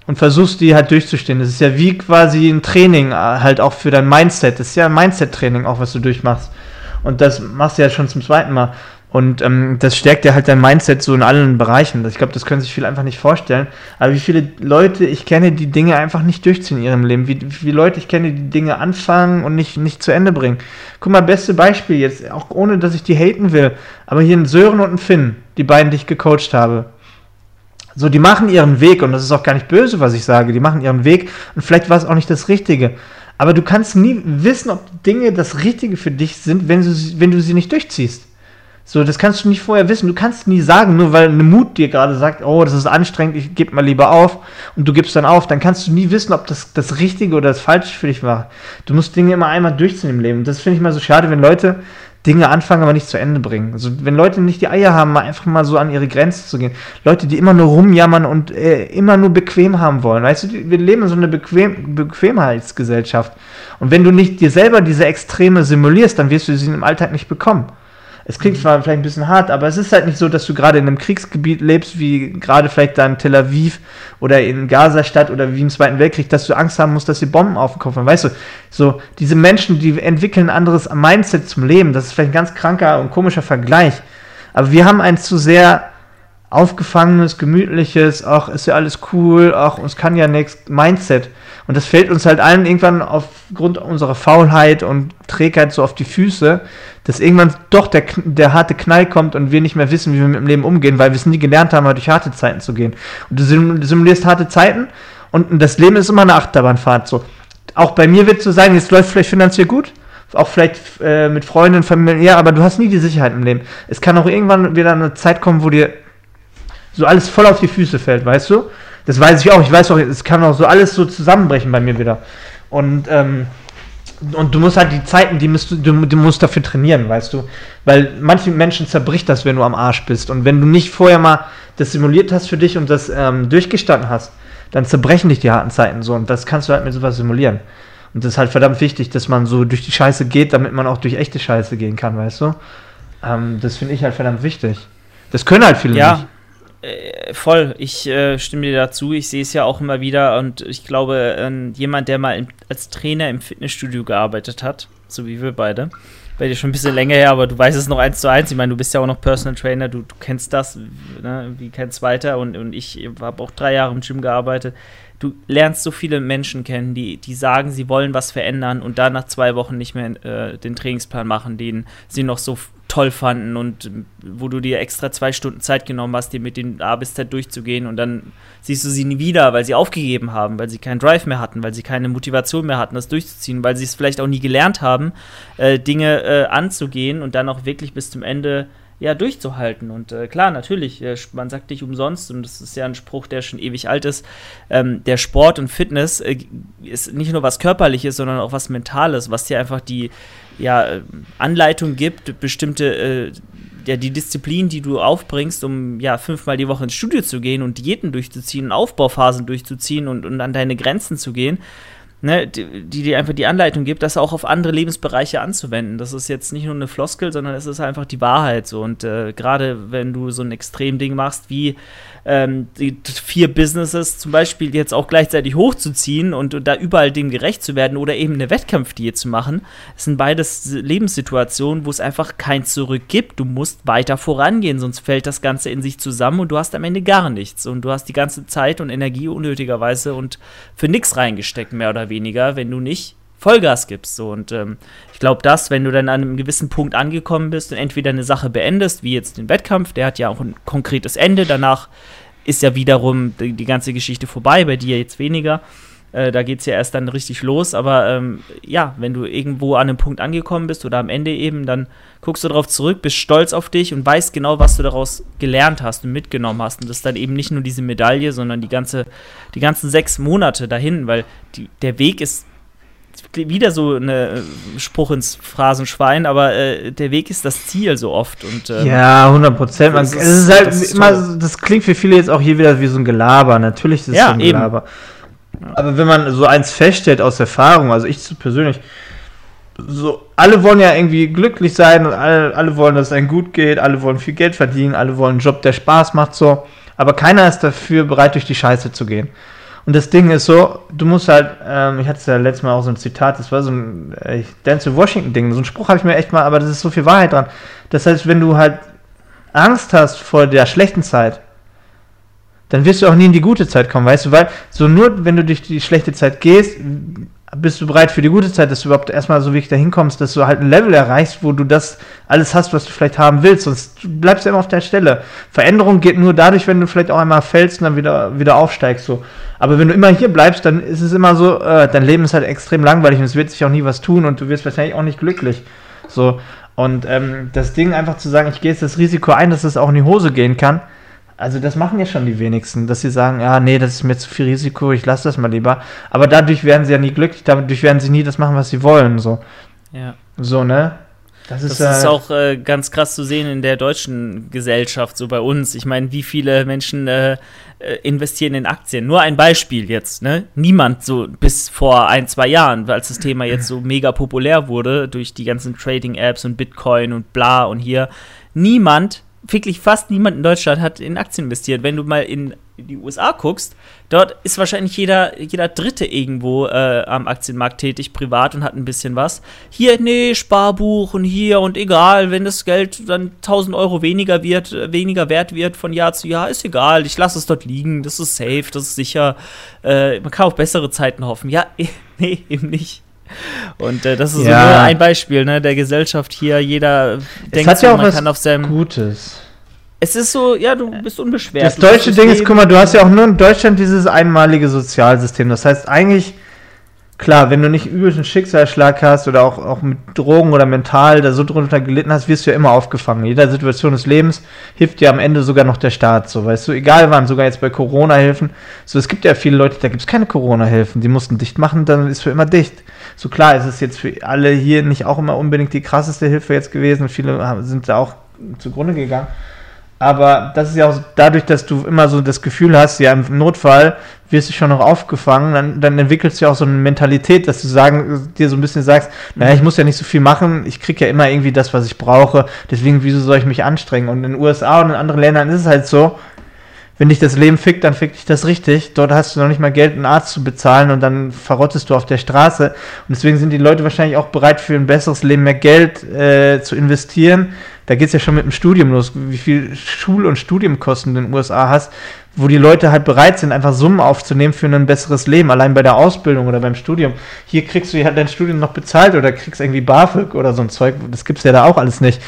und versuchst die halt durchzustehen. Das ist ja wie quasi ein Training äh, halt auch für dein Mindset. Das ist ja ein Mindset-Training auch, was du durchmachst. Und das machst du ja schon zum zweiten Mal. Und ähm, das stärkt ja halt dein Mindset so in allen Bereichen. Ich glaube, das können sich viele einfach nicht vorstellen. Aber wie viele Leute ich kenne, die Dinge einfach nicht durchziehen in ihrem Leben. Wie, wie viele Leute ich kenne, die Dinge anfangen und nicht, nicht zu Ende bringen. Guck mal, beste Beispiel jetzt, auch ohne, dass ich die haten will. Aber hier ein Sören und ein Finn, die beiden, die ich gecoacht habe. So, die machen ihren Weg und das ist auch gar nicht böse, was ich sage. Die machen ihren Weg und vielleicht war es auch nicht das Richtige. Aber du kannst nie wissen, ob Dinge das Richtige für dich sind, wenn du, wenn du sie nicht durchziehst. So, das kannst du nicht vorher wissen. Du kannst nie sagen, nur weil eine Mut dir gerade sagt, oh, das ist anstrengend, ich gebe mal lieber auf und du gibst dann auf, dann kannst du nie wissen, ob das das Richtige oder das Falsche für dich war. Du musst Dinge immer einmal durchziehen im Leben. Das finde ich mal so schade, wenn Leute Dinge anfangen, aber nicht zu Ende bringen. Also wenn Leute nicht die Eier haben, mal einfach mal so an ihre Grenzen zu gehen. Leute, die immer nur rumjammern und äh, immer nur bequem haben wollen. Weißt du, wir leben in so einer Bequem Bequemheitsgesellschaft. Und wenn du nicht dir selber diese Extreme simulierst, dann wirst du sie im Alltag nicht bekommen. Es klingt zwar vielleicht ein bisschen hart, aber es ist halt nicht so, dass du gerade in einem Kriegsgebiet lebst, wie gerade vielleicht da in Tel Aviv oder in Gaza-Stadt oder wie im Zweiten Weltkrieg, dass du Angst haben musst, dass die Bomben auf den Kopf haben. Weißt du, so diese Menschen, die entwickeln ein anderes Mindset zum Leben. Das ist vielleicht ein ganz kranker und komischer Vergleich. Aber wir haben ein zu sehr aufgefangenes, gemütliches, ach, ist ja alles cool, ach, uns kann ja nichts, Mindset. Und das fällt uns halt allen irgendwann aufgrund unserer Faulheit und Trägheit so auf die Füße, dass irgendwann doch der, der harte Knall kommt und wir nicht mehr wissen, wie wir mit dem Leben umgehen, weil wir es nie gelernt haben, durch harte Zeiten zu gehen. Und du simulierst harte Zeiten und das Leben ist immer eine Achterbahnfahrt. So. Auch bei mir wird es so sein, jetzt läuft vielleicht finanziell gut, auch vielleicht äh, mit Freunden, Familie, aber du hast nie die Sicherheit im Leben. Es kann auch irgendwann wieder eine Zeit kommen, wo dir so alles voll auf die Füße fällt, weißt du? Das weiß ich auch. Ich weiß auch, es kann auch so alles so zusammenbrechen bei mir wieder. Und, ähm, und du musst halt die Zeiten, die musst du, du, musst dafür trainieren, weißt du? Weil manche Menschen zerbricht das, wenn du am Arsch bist. Und wenn du nicht vorher mal das simuliert hast für dich und das ähm, durchgestanden hast, dann zerbrechen dich die harten Zeiten so. Und das kannst du halt mit sowas simulieren. Und das ist halt verdammt wichtig, dass man so durch die Scheiße geht, damit man auch durch echte Scheiße gehen kann, weißt du? Ähm, das finde ich halt verdammt wichtig. Das können halt viele ja. nicht. Äh, voll, ich äh, stimme dir dazu. Ich sehe es ja auch immer wieder und ich glaube, äh, jemand, der mal im, als Trainer im Fitnessstudio gearbeitet hat, so wie wir beide, bei dir schon ein bisschen länger her, aber du weißt es noch eins zu eins. Ich meine, du bist ja auch noch Personal Trainer, du, du kennst das ne, wie kein zweiter und, und ich habe auch drei Jahre im Gym gearbeitet. Du lernst so viele Menschen kennen, die, die sagen, sie wollen was verändern und dann nach zwei Wochen nicht mehr äh, den Trainingsplan machen, den sie noch so toll fanden und wo du dir extra zwei Stunden Zeit genommen hast, dir mit den A bis Z durchzugehen und dann siehst du sie nie wieder, weil sie aufgegeben haben, weil sie keinen Drive mehr hatten, weil sie keine Motivation mehr hatten, das durchzuziehen, weil sie es vielleicht auch nie gelernt haben, äh, Dinge äh, anzugehen und dann auch wirklich bis zum Ende ja, durchzuhalten. Und äh, klar, natürlich, äh, man sagt nicht umsonst, und das ist ja ein Spruch, der schon ewig alt ist, ähm, der Sport und Fitness äh, ist nicht nur was Körperliches, sondern auch was Mentales, was dir einfach die, ja, Anleitung gibt, bestimmte, äh, ja, die Disziplin, die du aufbringst, um ja fünfmal die Woche ins Studio zu gehen und Diäten durchzuziehen, Aufbauphasen durchzuziehen und, und an deine Grenzen zu gehen, ne, die, die dir einfach die Anleitung gibt, das auch auf andere Lebensbereiche anzuwenden. Das ist jetzt nicht nur eine Floskel, sondern es ist einfach die Wahrheit so. Und äh, gerade wenn du so ein Extremding machst, wie ähm, die vier Businesses zum Beispiel jetzt auch gleichzeitig hochzuziehen und, und da überall dem gerecht zu werden oder eben eine Wettkampfdiät zu machen, das sind beides Lebenssituationen, wo es einfach kein Zurück gibt. Du musst weiter vorangehen, sonst fällt das Ganze in sich zusammen und du hast am Ende gar nichts. Und du hast die ganze Zeit und Energie unnötigerweise und für nichts reingesteckt, mehr oder weniger, wenn du nicht Vollgas gibst. So. Und ähm, ich glaube, dass, wenn du dann an einem gewissen Punkt angekommen bist und entweder eine Sache beendest, wie jetzt den Wettkampf, der hat ja auch ein konkretes Ende, danach ist ja wiederum die, die ganze Geschichte vorbei, bei dir jetzt weniger. Äh, da geht es ja erst dann richtig los. Aber ähm, ja, wenn du irgendwo an einem Punkt angekommen bist oder am Ende eben, dann guckst du darauf zurück, bist stolz auf dich und weißt genau, was du daraus gelernt hast und mitgenommen hast. Und das ist dann eben nicht nur diese Medaille, sondern die, ganze, die ganzen sechs Monate dahin, weil die, der Weg ist wieder so ein äh, Spruch ins Phrasenschwein, aber äh, der Weg ist das Ziel so oft. Und, ähm, ja, 100 Prozent. Das, ist halt das, ist immer, das klingt für viele jetzt auch hier wieder wie so ein Gelaber. Natürlich ist es ja, so ein eben. Gelaber. Aber wenn man so eins feststellt aus Erfahrung, also ich persönlich, so, alle wollen ja irgendwie glücklich sein und alle, alle wollen, dass es einem gut geht, alle wollen viel Geld verdienen, alle wollen einen Job, der Spaß macht, so. Aber keiner ist dafür bereit, durch die Scheiße zu gehen. Und das Ding ist so, du musst halt, ähm, ich hatte es ja letztes Mal auch so ein Zitat, das war so ein äh, Dance Washington-Ding, so ein Spruch habe ich mir echt mal, aber das ist so viel Wahrheit dran. Das heißt, wenn du halt Angst hast vor der schlechten Zeit, dann wirst du auch nie in die gute Zeit kommen, weißt du, weil so nur wenn du durch die schlechte Zeit gehst, bist du bereit für die gute Zeit, dass du überhaupt erstmal so wirklich dahin kommst, dass du halt ein Level erreichst, wo du das alles hast, was du vielleicht haben willst. Sonst bleibst du immer auf der Stelle. Veränderung geht nur dadurch, wenn du vielleicht auch einmal fällst und dann wieder, wieder aufsteigst. So. Aber wenn du immer hier bleibst, dann ist es immer so, äh, dein Leben ist halt extrem langweilig und es wird sich auch nie was tun und du wirst wahrscheinlich auch nicht glücklich. So. Und ähm, das Ding einfach zu sagen, ich gehe jetzt das Risiko ein, dass es auch in die Hose gehen kann, also das machen ja schon die wenigsten, dass sie sagen, ja, nee, das ist mir zu viel Risiko, ich lasse das mal lieber. Aber dadurch werden sie ja nie glücklich, dadurch werden sie nie das machen, was sie wollen. So, ja. so ne? Das ist, das ist äh, auch äh, ganz krass zu sehen in der deutschen Gesellschaft, so bei uns. Ich meine, wie viele Menschen äh, äh, investieren in Aktien? Nur ein Beispiel jetzt, ne? Niemand so bis vor ein, zwei Jahren, als das Thema jetzt so mega populär wurde durch die ganzen Trading-Apps und Bitcoin und bla und hier. Niemand wirklich fast niemand in Deutschland hat in Aktien investiert. Wenn du mal in die USA guckst, dort ist wahrscheinlich jeder, jeder Dritte irgendwo äh, am Aktienmarkt tätig, privat und hat ein bisschen was. Hier, nee, Sparbuch und hier und egal, wenn das Geld dann 1000 Euro weniger wird, weniger wert wird von Jahr zu Jahr, ist egal, ich lasse es dort liegen, das ist safe, das ist sicher. Äh, man kann auf bessere Zeiten hoffen. Ja, (laughs) nee, eben nicht. Und äh, das ist ja. so nur ein Beispiel ne, der Gesellschaft hier. Jeder es denkt, hat ja so, auch man was kann auf seinem. Gutes. Es ist so, ja, du bist unbeschwert. Das deutsche Ding ist, guck mal, du hast ja auch nur in Deutschland dieses einmalige Sozialsystem. Das heißt, eigentlich, klar, wenn du nicht übelsten Schicksalsschlag hast oder auch, auch mit Drogen oder mental da so drunter gelitten hast, wirst du ja immer aufgefangen. In jeder Situation des Lebens hilft dir am Ende sogar noch der Staat, so, weißt du, egal wann, sogar jetzt bei Corona-Hilfen. So, es gibt ja viele Leute, da gibt es keine Corona-Hilfen, die mussten dicht machen, dann ist für immer dicht. So klar, ist es jetzt für alle hier nicht auch immer unbedingt die krasseste Hilfe jetzt gewesen. Viele sind da auch zugrunde gegangen. Aber das ist ja auch dadurch, dass du immer so das Gefühl hast, ja, im Notfall wirst du schon noch aufgefangen, dann, dann entwickelst du ja auch so eine Mentalität, dass du sagen, dir so ein bisschen sagst, naja, ich muss ja nicht so viel machen, ich kriege ja immer irgendwie das, was ich brauche, deswegen, wieso soll ich mich anstrengen? Und in den USA und in anderen Ländern ist es halt so, wenn dich das Leben fickt, dann fickt dich das richtig. Dort hast du noch nicht mal Geld, einen Arzt zu bezahlen und dann verrottest du auf der Straße. Und deswegen sind die Leute wahrscheinlich auch bereit, für ein besseres Leben mehr Geld äh, zu investieren. Da geht es ja schon mit dem Studium los, wie viel Schul- und Studiumkosten du in den USA hast, wo die Leute halt bereit sind, einfach Summen aufzunehmen für ein besseres Leben, allein bei der Ausbildung oder beim Studium. Hier kriegst du ja dein Studium noch bezahlt oder kriegst irgendwie BAföG oder so ein Zeug. Das gibt's ja da auch alles nicht.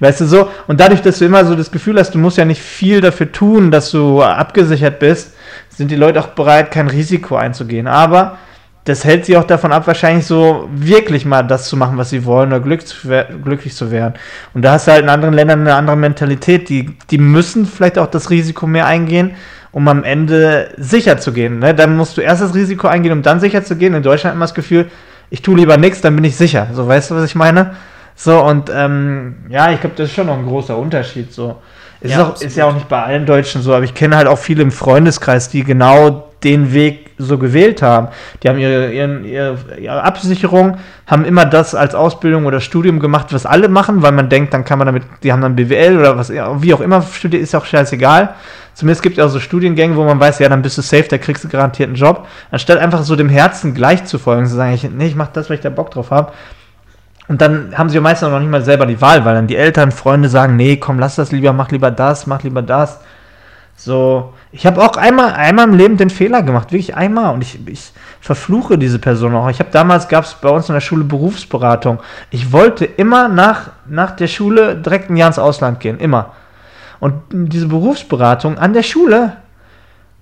Weißt du so? Und dadurch, dass du immer so das Gefühl hast, du musst ja nicht viel dafür tun, dass du abgesichert bist, sind die Leute auch bereit, kein Risiko einzugehen. Aber das hält sie auch davon ab, wahrscheinlich so wirklich mal das zu machen, was sie wollen, oder glück zu, glücklich zu werden. Und da hast du halt in anderen Ländern eine andere Mentalität. Die, die müssen vielleicht auch das Risiko mehr eingehen, um am Ende sicher zu gehen. Ne? Dann musst du erst das Risiko eingehen, um dann sicher zu gehen. In Deutschland immer das Gefühl, ich tue lieber nichts, dann bin ich sicher. So, weißt du, was ich meine? So, und ähm, ja, ich glaube, das ist schon noch ein großer Unterschied. So. Ist, ja, auch, ist ja auch nicht bei allen Deutschen so, aber ich kenne halt auch viele im Freundeskreis, die genau den Weg so gewählt haben. Die haben ihre, ihren, ihre, ihre Absicherung, haben immer das als Ausbildung oder Studium gemacht, was alle machen, weil man denkt, dann kann man damit, die haben dann BWL oder was, wie auch immer studiert, ist auch scheißegal. Zumindest gibt es auch so Studiengänge, wo man weiß, ja, dann bist du safe, da kriegst du garantiert einen Job. Anstatt einfach so dem Herzen gleich zu folgen, zu sagen, ich, nee, ich mach das, weil ich da Bock drauf habe. Und dann haben sie ja meistens noch nicht mal selber die Wahl, weil dann die Eltern, Freunde sagen, nee, komm, lass das lieber, mach lieber das, mach lieber das. So, ich habe auch einmal, einmal im Leben den Fehler gemacht, wirklich einmal. Und ich, ich verfluche diese Person auch. Ich habe damals, gab es bei uns in der Schule Berufsberatung. Ich wollte immer nach, nach der Schule direkt ein Jahr ins Ausland gehen, immer. Und diese Berufsberatung an der Schule,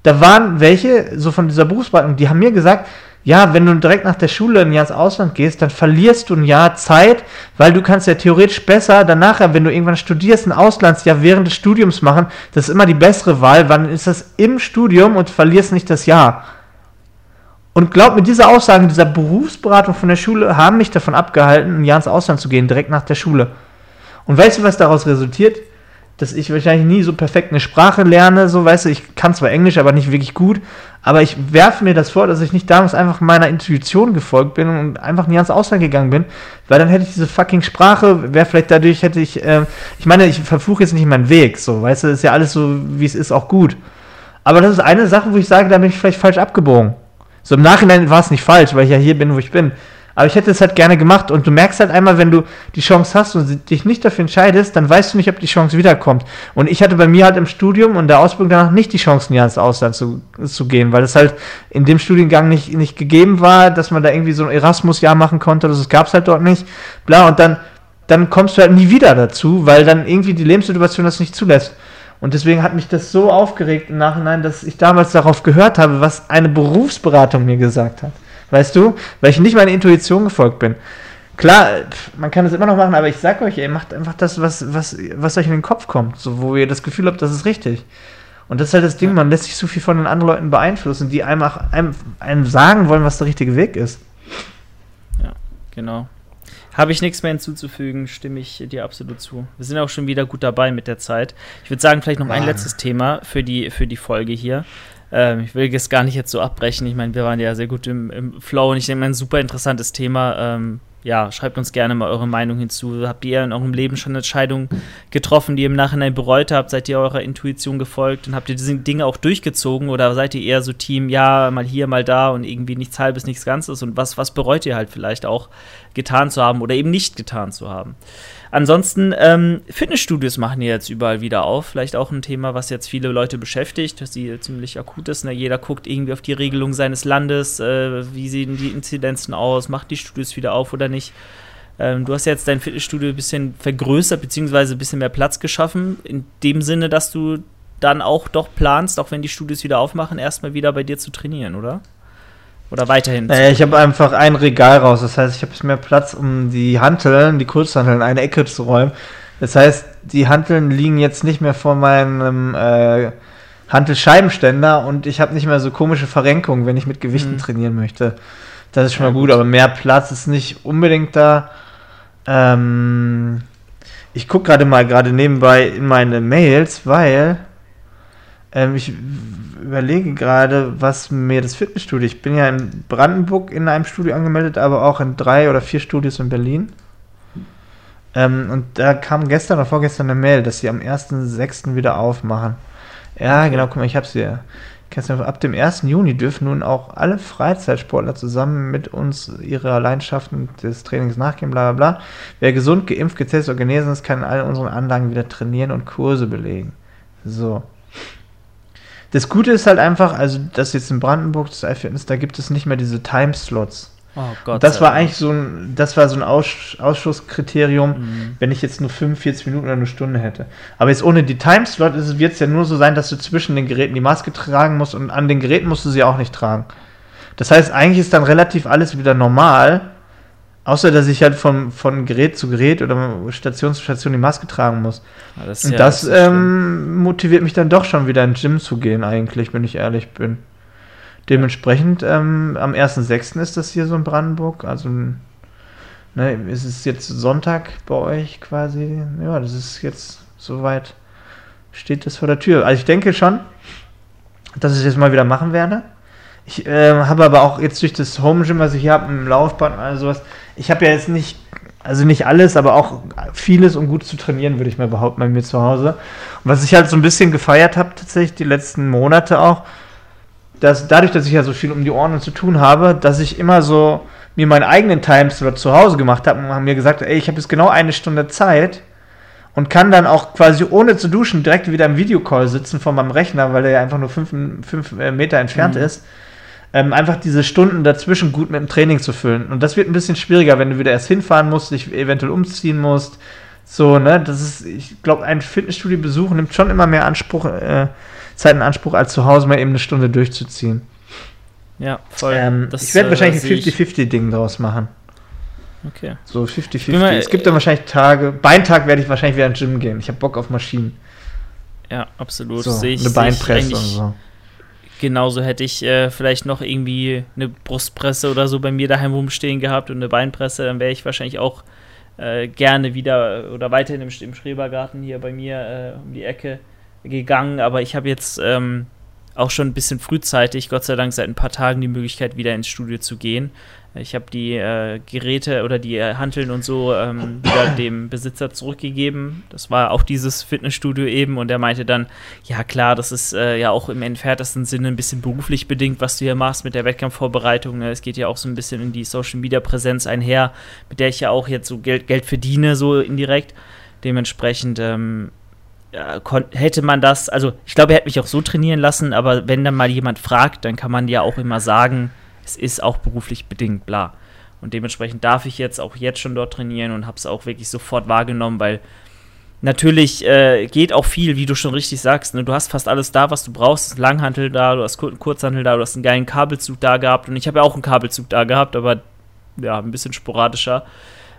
da waren welche, so von dieser Berufsberatung, die haben mir gesagt, ja, wenn du direkt nach der Schule ein Jahr ins Ausland gehst, dann verlierst du ein Jahr Zeit, weil du kannst ja theoretisch besser danach, wenn du irgendwann studierst, ein Auslandsjahr während des Studiums machen. Das ist immer die bessere Wahl, wann ist das im Studium und verlierst nicht das Jahr. Und glaub mir, diese Aussagen dieser Berufsberatung von der Schule haben mich davon abgehalten, ein Jahr ins Ausland zu gehen, direkt nach der Schule. Und weißt du, was daraus resultiert? Dass ich wahrscheinlich nie so perfekt eine Sprache lerne, so weißt du, ich kann zwar Englisch, aber nicht wirklich gut, aber ich werfe mir das vor, dass ich nicht damals einfach meiner Intuition gefolgt bin und einfach nie ans Ausland gegangen bin, weil dann hätte ich diese fucking Sprache, wäre vielleicht dadurch hätte ich, äh, ich meine, ich verfluche jetzt nicht meinen Weg, so, weißt du, ist ja alles so, wie es ist, auch gut. Aber das ist eine Sache, wo ich sage, da bin ich vielleicht falsch abgebogen. So im Nachhinein war es nicht falsch, weil ich ja hier bin, wo ich bin. Aber ich hätte es halt gerne gemacht und du merkst halt einmal, wenn du die Chance hast und dich nicht dafür entscheidest, dann weißt du nicht, ob die Chance wiederkommt. Und ich hatte bei mir halt im Studium und der Ausbildung danach nicht die Chance, ja ins Ausland zu, zu gehen, weil es halt in dem Studiengang nicht, nicht gegeben war, dass man da irgendwie so ein Erasmus-Jahr machen konnte. Das gab es halt dort nicht. Bla, und dann, dann kommst du halt nie wieder dazu, weil dann irgendwie die Lebenssituation das nicht zulässt. Und deswegen hat mich das so aufgeregt im Nachhinein, dass ich damals darauf gehört habe, was eine Berufsberatung mir gesagt hat. Weißt du? Weil ich nicht meiner Intuition gefolgt bin. Klar, man kann das immer noch machen, aber ich sag euch, ihr macht einfach das, was, was, was euch in den Kopf kommt, so, wo ihr das Gefühl habt, das ist richtig. Und das ist halt das Ding, man lässt sich so viel von den anderen Leuten beeinflussen, die einem, einem, einem sagen wollen, was der richtige Weg ist. Ja, genau. Habe ich nichts mehr hinzuzufügen, stimme ich dir absolut zu. Wir sind auch schon wieder gut dabei mit der Zeit. Ich würde sagen, vielleicht noch ein letztes Thema für die, für die Folge hier. Ähm, ich will es gar nicht jetzt so abbrechen. Ich meine, wir waren ja sehr gut im, im Flow und ich denke ein super interessantes Thema. Ähm, ja, schreibt uns gerne mal eure Meinung hinzu. Habt ihr in eurem Leben schon Entscheidungen getroffen, die ihr im Nachhinein bereut habt? Seid ihr eurer Intuition gefolgt und habt ihr diese Dinge auch durchgezogen? Oder seid ihr eher so Team, ja, mal hier, mal da und irgendwie nichts halbes, nichts Ganzes? Und was, was bereut ihr halt vielleicht auch getan zu haben oder eben nicht getan zu haben? Ansonsten, ähm, Fitnessstudios machen ja jetzt überall wieder auf. Vielleicht auch ein Thema, was jetzt viele Leute beschäftigt, dass sie ziemlich akut ist. Ne? Jeder guckt irgendwie auf die Regelung seines Landes, äh, wie sehen die Inzidenzen aus, macht die Studios wieder auf oder nicht. Ähm, du hast jetzt dein Fitnessstudio ein bisschen vergrößert, beziehungsweise ein bisschen mehr Platz geschaffen, in dem Sinne, dass du dann auch doch planst, auch wenn die Studios wieder aufmachen, erstmal wieder bei dir zu trainieren, oder? Oder weiterhin? Äh, ich habe einfach ein Regal raus. Das heißt, ich habe mehr Platz, um die Hanteln, die Kurzhanteln, in eine Ecke zu räumen. Das heißt, die Hanteln liegen jetzt nicht mehr vor meinem äh, Hantelscheibenständer und ich habe nicht mehr so komische Verrenkungen, wenn ich mit Gewichten mhm. trainieren möchte. Das ist schon ja, mal gut, gut, aber mehr Platz ist nicht unbedingt da. Ähm, ich gucke gerade mal gerade nebenbei in meine Mails, weil ähm, ich überlege gerade, was mir das Fitnessstudio. Ich bin ja in Brandenburg in einem Studio angemeldet, aber auch in drei oder vier Studios in Berlin. Ähm, und da kam gestern oder vorgestern eine Mail, dass sie am 1.6. wieder aufmachen. Ja, genau, guck mal, ich hab's hier. Ab dem 1. Juni dürfen nun auch alle Freizeitsportler zusammen mit uns ihre Leidenschaften des Trainings nachgehen, bla bla bla. Wer gesund, geimpft, getestet oder genesen ist, kann in all unseren Anlagen wieder trainieren und Kurse belegen. So. Das Gute ist halt einfach, also das jetzt in Brandenburg, das iFitness, da gibt es nicht mehr diese Timeslots. Oh Gott. Das war eigentlich so ein, das war so ein Aus, Ausschusskriterium, mhm. wenn ich jetzt nur 45 Minuten oder eine Stunde hätte. Aber jetzt ohne die Timeslot wird es ja nur so sein, dass du zwischen den Geräten die Maske tragen musst und an den Geräten musst du sie auch nicht tragen. Das heißt, eigentlich ist dann relativ alles wieder normal. Außer, dass ich halt von, von Gerät zu Gerät oder Station zu Station die Maske tragen muss. Ja, das Und ja, das, das ähm, motiviert mich dann doch schon wieder ins Gym zu gehen, eigentlich, wenn ich ehrlich bin. Dementsprechend, ähm, am 1.6. ist das hier so in Brandenburg. Also, ne, ist es jetzt Sonntag bei euch quasi? Ja, das ist jetzt soweit steht das vor der Tür. Also ich denke schon, dass ich das mal wieder machen werde. Ich äh, habe aber auch jetzt durch das Home Gym, was ich hier habe, im Laufband und all sowas, ich habe ja jetzt nicht, also nicht alles, aber auch vieles, um gut zu trainieren, würde ich mal behaupten, bei mir zu Hause. Und was ich halt so ein bisschen gefeiert habe, tatsächlich die letzten Monate auch, dass dadurch, dass ich ja so viel um die Ohren zu tun habe, dass ich immer so mir meinen eigenen Timeslot zu Hause gemacht habe und haben mir gesagt, ey, ich habe jetzt genau eine Stunde Zeit und kann dann auch quasi ohne zu duschen direkt wieder im Videocall sitzen von meinem Rechner, weil der ja einfach nur fünf, fünf äh, Meter entfernt mhm. ist ähm, einfach diese Stunden dazwischen gut mit dem Training zu füllen. Und das wird ein bisschen schwieriger, wenn du wieder erst hinfahren musst, dich eventuell umziehen musst. So, ne, das ist, ich glaube, ein Fitnessstudio-Besuch nimmt schon immer mehr Anspruch, äh, Zeit in Anspruch, als zu Hause mal eben eine Stunde durchzuziehen. Ja, voll. Ähm, ich werde äh, wahrscheinlich ein 50-50-Ding draus machen. Okay. So 50-50. Es gibt dann wahrscheinlich Tage. Beintag werde ich wahrscheinlich wieder ins Gym gehen. Ich habe Bock auf Maschinen. Ja, absolut. So, ich. Eine Beinpresse und so. Genauso hätte ich äh, vielleicht noch irgendwie eine Brustpresse oder so bei mir daheim rumstehen gehabt und eine Beinpresse, dann wäre ich wahrscheinlich auch äh, gerne wieder oder weiterhin im, im Schrebergarten hier bei mir äh, um die Ecke gegangen. Aber ich habe jetzt ähm, auch schon ein bisschen frühzeitig, Gott sei Dank seit ein paar Tagen, die Möglichkeit, wieder ins Studio zu gehen. Ich habe die äh, Geräte oder die äh, Hanteln und so ähm, (clears throat) wieder dem Besitzer zurückgegeben. Das war auch dieses Fitnessstudio eben und er meinte dann, ja klar, das ist äh, ja auch im entferntesten Sinne ein bisschen beruflich bedingt, was du hier machst mit der Wettkampfvorbereitung. Es geht ja auch so ein bisschen in die Social Media Präsenz einher, mit der ich ja auch jetzt so Geld, Geld verdiene, so indirekt. Dementsprechend ähm, hätte man das, also ich glaube, er hätte mich auch so trainieren lassen, aber wenn dann mal jemand fragt, dann kann man ja auch immer sagen, es ist auch beruflich bedingt, bla. Und dementsprechend darf ich jetzt auch jetzt schon dort trainieren und habe es auch wirklich sofort wahrgenommen, weil natürlich äh, geht auch viel, wie du schon richtig sagst. Ne? Du hast fast alles da, was du brauchst. Langhantel da, du hast Kur Kurzhantel da, du hast einen geilen Kabelzug da gehabt. Und ich habe ja auch einen Kabelzug da gehabt, aber ja, ein bisschen sporadischer.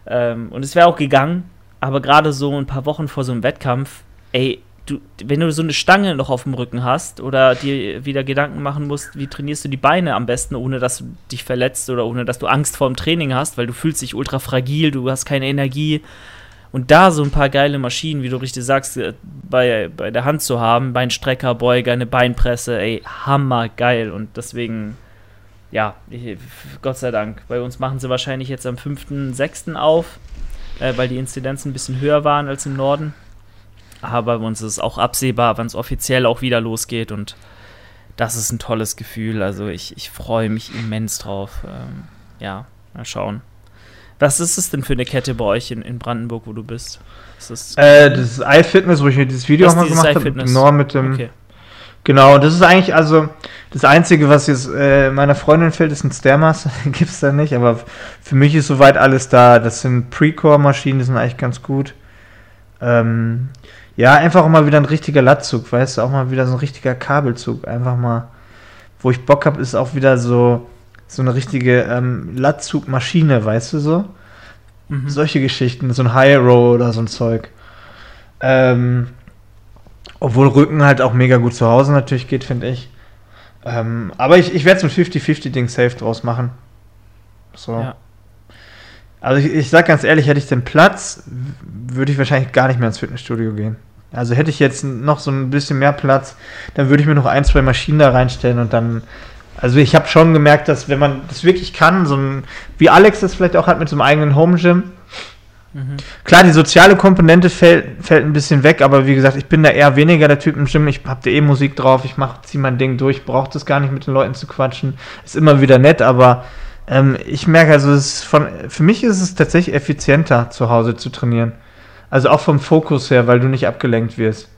Ähm, und es wäre auch gegangen, aber gerade so ein paar Wochen vor so einem Wettkampf, ey, du, wenn du so eine Stange noch auf dem Rücken hast oder dir wieder Gedanken machen musst, wie trainierst du die Beine am besten, ohne dass du dich verletzt oder ohne dass du Angst vor dem Training hast, weil du fühlst dich ultra fragil, du hast keine Energie. Und da so ein paar geile Maschinen, wie du richtig sagst, äh, bei, bei der Hand zu haben, Beinstrecker, Beuger, eine Beinpresse, ey, hammergeil. Und deswegen, ja, ich, Gott sei Dank. Bei uns machen sie wahrscheinlich jetzt am 5.6. auf, äh, weil die Inzidenzen ein bisschen höher waren als im Norden. Aber bei uns ist es auch absehbar, wann es offiziell auch wieder losgeht und das ist ein tolles Gefühl. Also ich, ich freue mich immens drauf. Ähm, ja, mal schauen. Was ist es denn für eine Kette bei euch in, in Brandenburg, wo du bist? Ist das, äh, das ist iFitness, wo ich mir dieses Video auch mal gemacht habe. Genau mit dem. Okay. Genau, das ist eigentlich also das Einzige, was jetzt äh, meiner Freundin fehlt, ist ein Stairmaster. (laughs) Gibt es da nicht, aber für mich ist soweit alles da. Das sind Precore-Maschinen, die sind eigentlich ganz gut. Ähm, ja, einfach auch mal wieder ein richtiger Latzug, weißt du, auch mal wieder so ein richtiger Kabelzug. Einfach mal, wo ich Bock habe, ist auch wieder so, so eine richtige ähm, Latzugmaschine, weißt du so? Mhm. Solche Geschichten, so ein High Row oder so ein Zeug. Ähm, obwohl Rücken halt auch mega gut zu Hause natürlich geht, finde ich. Ähm, aber ich, ich werde so ein 50-50-Ding safe draus machen. So. Ja. Also ich, ich sag ganz ehrlich, hätte ich den Platz, würde ich wahrscheinlich gar nicht mehr ins Fitnessstudio gehen. Also hätte ich jetzt noch so ein bisschen mehr Platz, dann würde ich mir noch ein, zwei Maschinen da reinstellen und dann. Also ich habe schon gemerkt, dass wenn man das wirklich kann, so ein, wie Alex das vielleicht auch hat mit so einem eigenen Home Gym. Mhm. Klar, die soziale Komponente fällt, fällt ein bisschen weg, aber wie gesagt, ich bin da eher weniger der Typ im Gym. Ich habe da eh Musik drauf, ich mach, zieh mein Ding durch, brauche das gar nicht mit den Leuten zu quatschen. Ist immer wieder nett, aber ähm, ich merke also, es von, für mich ist es tatsächlich effizienter, zu Hause zu trainieren. Also auch vom Fokus her, weil du nicht abgelenkt wirst.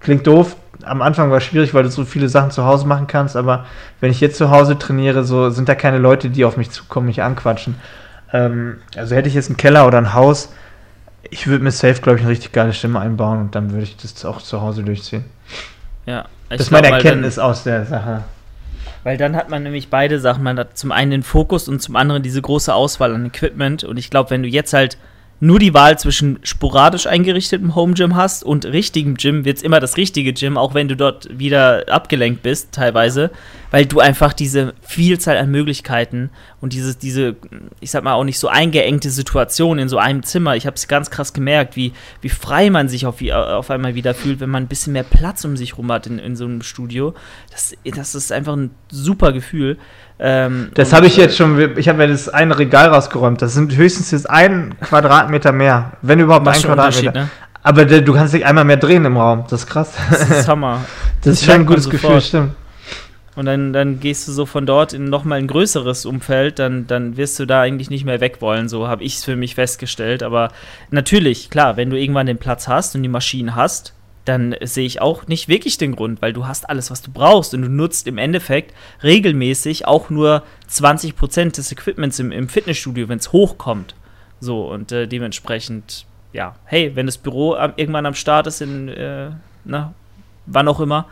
Klingt doof, am Anfang war es schwierig, weil du so viele Sachen zu Hause machen kannst, aber wenn ich jetzt zu Hause trainiere, so sind da keine Leute, die auf mich zukommen, mich anquatschen. Ähm, also hätte ich jetzt einen Keller oder ein Haus, ich würde mir safe, glaube ich, eine richtig geile Stimme einbauen und dann würde ich das auch zu Hause durchziehen. Ja. Das ist meine Erkenntnis dann, aus der Sache. Weil dann hat man nämlich beide Sachen. Man hat zum einen den Fokus und zum anderen diese große Auswahl an Equipment. Und ich glaube, wenn du jetzt halt nur die Wahl zwischen sporadisch eingerichtetem Home Gym hast und richtigem Gym, wird es immer das richtige Gym, auch wenn du dort wieder abgelenkt bist, teilweise, weil du einfach diese Vielzahl an Möglichkeiten und dieses, diese, ich sag mal, auch nicht so eingeengte Situation in so einem Zimmer, ich habe es ganz krass gemerkt, wie, wie frei man sich auf, auf einmal wieder fühlt, wenn man ein bisschen mehr Platz um sich rum hat in, in so einem Studio. Das, das ist einfach ein super Gefühl. Ähm, das habe ich jetzt schon, ich habe mir das eine Regal rausgeräumt. Das sind höchstens jetzt ein Quadratmeter mehr. Wenn überhaupt ein Quadratmeter. Ne? Aber du kannst dich einmal mehr drehen im Raum. Das ist krass. Das ist Hammer. Das, (laughs) das ist schon ein gutes Gefühl, stimmt. Und dann, dann gehst du so von dort in nochmal ein größeres Umfeld, dann, dann wirst du da eigentlich nicht mehr weg wollen. So habe ich es für mich festgestellt. Aber natürlich, klar, wenn du irgendwann den Platz hast und die Maschinen hast, dann sehe ich auch nicht wirklich den Grund, weil du hast alles, was du brauchst und du nutzt im Endeffekt regelmäßig auch nur 20% des Equipments im, im Fitnessstudio, wenn es hochkommt. So, und äh, dementsprechend, ja, hey, wenn das Büro am, irgendwann am Start ist, in, äh, na, wann auch immer,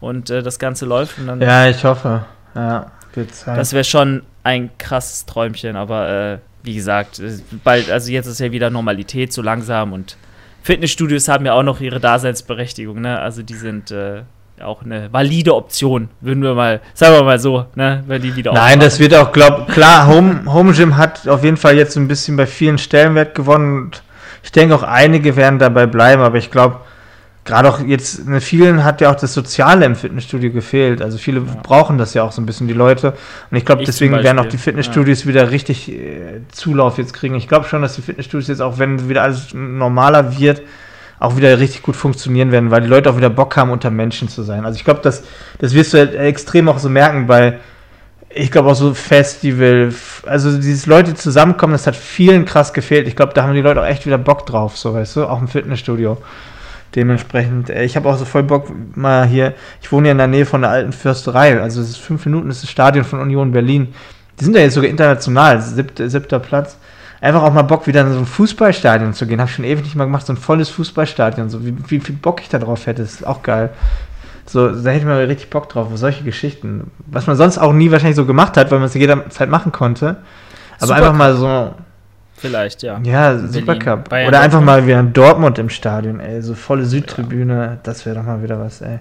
und äh, das Ganze läuft, und dann. Ja, ich hoffe. Ja, wird Zeit. Das wäre schon ein krasses Träumchen, aber äh, wie gesagt, äh, bald, also jetzt ist ja wieder Normalität so langsam und Fitnessstudios haben ja auch noch ihre Daseinsberechtigung, ne? Also die sind äh, auch eine valide Option, würden wir mal, sagen wir mal so, ne, wenn die wieder Nein, das wird auch, glaub, klar, Home, Home Gym hat auf jeden Fall jetzt ein bisschen bei vielen Stellenwert gewonnen und ich denke auch einige werden dabei bleiben, aber ich glaube, gerade auch jetzt, in vielen hat ja auch das Soziale im Fitnessstudio gefehlt. Also viele ja. brauchen das ja auch so ein bisschen, die Leute. Und ich glaube, deswegen werden auch die Fitnessstudios ja. wieder richtig äh, Zulauf jetzt kriegen. Ich glaube schon, dass die Fitnessstudios jetzt auch, wenn wieder alles normaler wird, auch wieder richtig gut funktionieren werden, weil die Leute auch wieder Bock haben, unter Menschen zu sein. Also ich glaube, das, das wirst du halt extrem auch so merken bei, ich glaube auch so Festival, also dieses Leute zusammenkommen, das hat vielen krass gefehlt. Ich glaube, da haben die Leute auch echt wieder Bock drauf, so weißt du, auch im Fitnessstudio. Dementsprechend, äh, ich habe auch so voll Bock mal hier, ich wohne ja in der Nähe von der alten Fürsterei, also es ist fünf Minuten, das ist das Stadion von Union Berlin. Die sind ja jetzt sogar international, siebter, siebter Platz. Einfach auch mal Bock, wieder in so ein Fußballstadion zu gehen. Habe ich schon ewig nicht mal gemacht, so ein volles Fußballstadion. So wie, wie viel Bock ich da drauf hätte, ist auch geil. So, da hätte ich mal richtig Bock drauf, solche Geschichten. Was man sonst auch nie wahrscheinlich so gemacht hat, weil man es jederzeit machen konnte. Aber Super einfach mal so Vielleicht, ja. Ja, Supercup. Oder Dortmund. einfach mal wieder in Dortmund im Stadion, ey. So volle Südtribüne, ja. das wäre doch mal wieder was, ey.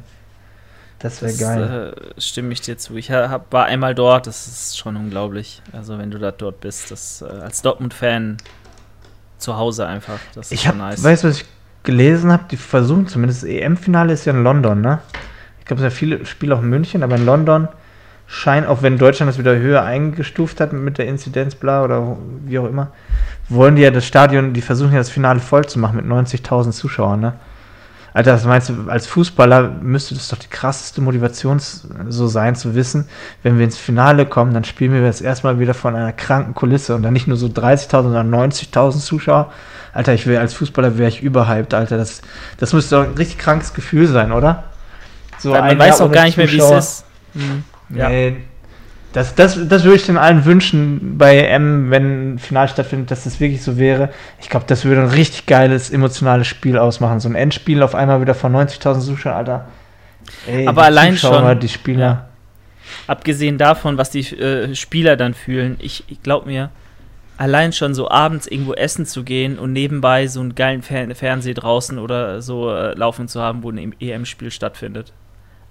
Das wäre geil. Äh, stimme ich dir zu. Ich hab, war einmal dort, das ist schon unglaublich. Also, wenn du da dort bist, das äh, als Dortmund-Fan zu Hause einfach, das ist ich hab, nice. Weißt du, was ich gelesen habe? Die versuchen zumindest, das EM-Finale ist ja in London, ne? Ich glaube, es sind ja viele Spiele auch in München, aber in London scheint, auch wenn Deutschland das wieder höher eingestuft hat mit der Inzidenz, bla oder wie auch immer, wollen die ja das Stadion, die versuchen ja das Finale voll zu machen mit 90.000 Zuschauern, ne? Alter, was meinst du, als Fußballer müsste das doch die krasseste Motivation so sein, zu wissen, wenn wir ins Finale kommen, dann spielen wir jetzt erstmal wieder von einer kranken Kulisse und dann nicht nur so 30.000, sondern 90.000 Zuschauer. Alter, ich will als Fußballer wäre ich überhyped, Alter. Das, das müsste doch ein richtig krankes Gefühl sein, oder? So man weiß auch gar nicht mehr, wie es ist. Mhm. Ja. Nee, das, das, das würde ich den allen wünschen bei M, wenn ein Final stattfindet, dass das wirklich so wäre. Ich glaube, das würde ein richtig geiles, emotionales Spiel ausmachen. So ein Endspiel auf einmal wieder von 90.000 Zuschauern, Alter. Ey, Aber allein Zuschauer, schon. Die Spieler. Ja. Abgesehen davon, was die äh, Spieler dann fühlen, ich, ich glaube mir, allein schon so abends irgendwo essen zu gehen und nebenbei so einen geilen Fer Fernseher draußen oder so äh, laufen zu haben, wo ein EM-Spiel stattfindet.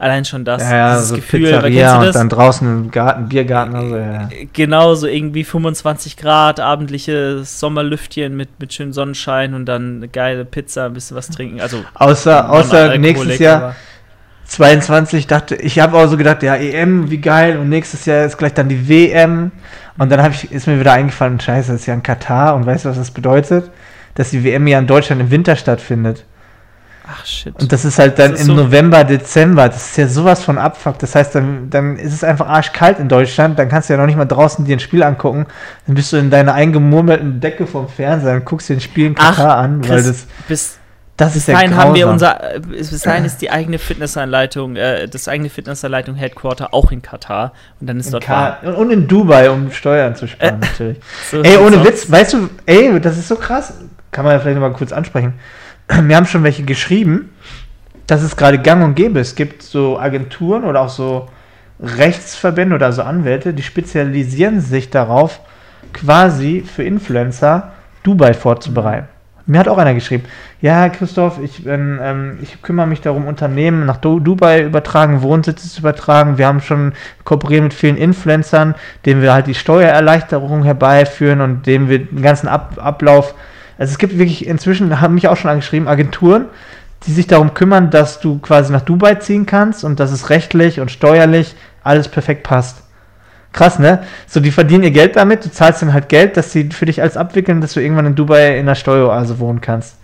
Allein schon das, ja, ja, so Gefühl, Pizzeria und dann draußen im Garten, Biergarten. Also, ja. Genau, so irgendwie 25 Grad, abendliches Sommerlüftchen mit, mit schönem Sonnenschein und dann eine geile Pizza, ein bisschen was trinken. Also außer, außer nächstes Jahr 22 dachte ich habe auch so gedacht, ja, EM, wie geil und nächstes Jahr ist gleich dann die WM und dann habe ich ist mir wieder eingefallen, scheiße, das ist ja in Katar und weißt du, was das bedeutet? Dass die WM ja in Deutschland im Winter stattfindet. Ach shit. Und das ist halt dann ist im so November, Dezember. Das ist ja sowas von Abfuck. Das heißt, dann, dann ist es einfach arschkalt in Deutschland. Dann kannst du ja noch nicht mal draußen dir ein Spiel angucken. Dann bist du in deiner eingemurmelten Decke vom Fernseher und guckst dir ein Spiel in Katar Ach, an, weil das. Bis, das ist bis dahin haben wir unser, äh, bis dahin ist die eigene Fitnessanleitung, äh, das eigene Fitnessanleitung Headquarter auch in Katar und dann ist in dort Ka und in Dubai, um Steuern zu sparen äh, natürlich. So ey, ohne Witz, weißt du, ey, das ist so krass. Kann man ja vielleicht nochmal kurz ansprechen (clears throat) mir haben schon welche geschrieben, dass es gerade gang und gäbe. Es gibt so Agenturen oder auch so Rechtsverbände oder so Anwälte, die spezialisieren sich darauf, quasi für Influencer Dubai vorzubereiten. Mir hat auch einer geschrieben, ja, Christoph, ich, ähm, ich kümmere mich darum, Unternehmen nach du Dubai übertragen, Wohnsitze zu übertragen. Wir haben schon kooperiert mit vielen Influencern, denen wir halt die Steuererleichterung herbeiführen und denen wir den ganzen Ab Ablauf. Also es gibt wirklich inzwischen, haben mich auch schon angeschrieben, Agenturen, die sich darum kümmern, dass du quasi nach Dubai ziehen kannst und dass es rechtlich und steuerlich alles perfekt passt. Krass, ne? So, die verdienen ihr Geld damit, du zahlst dann halt Geld, dass sie für dich alles abwickeln, dass du irgendwann in Dubai in einer Steueroase wohnen kannst.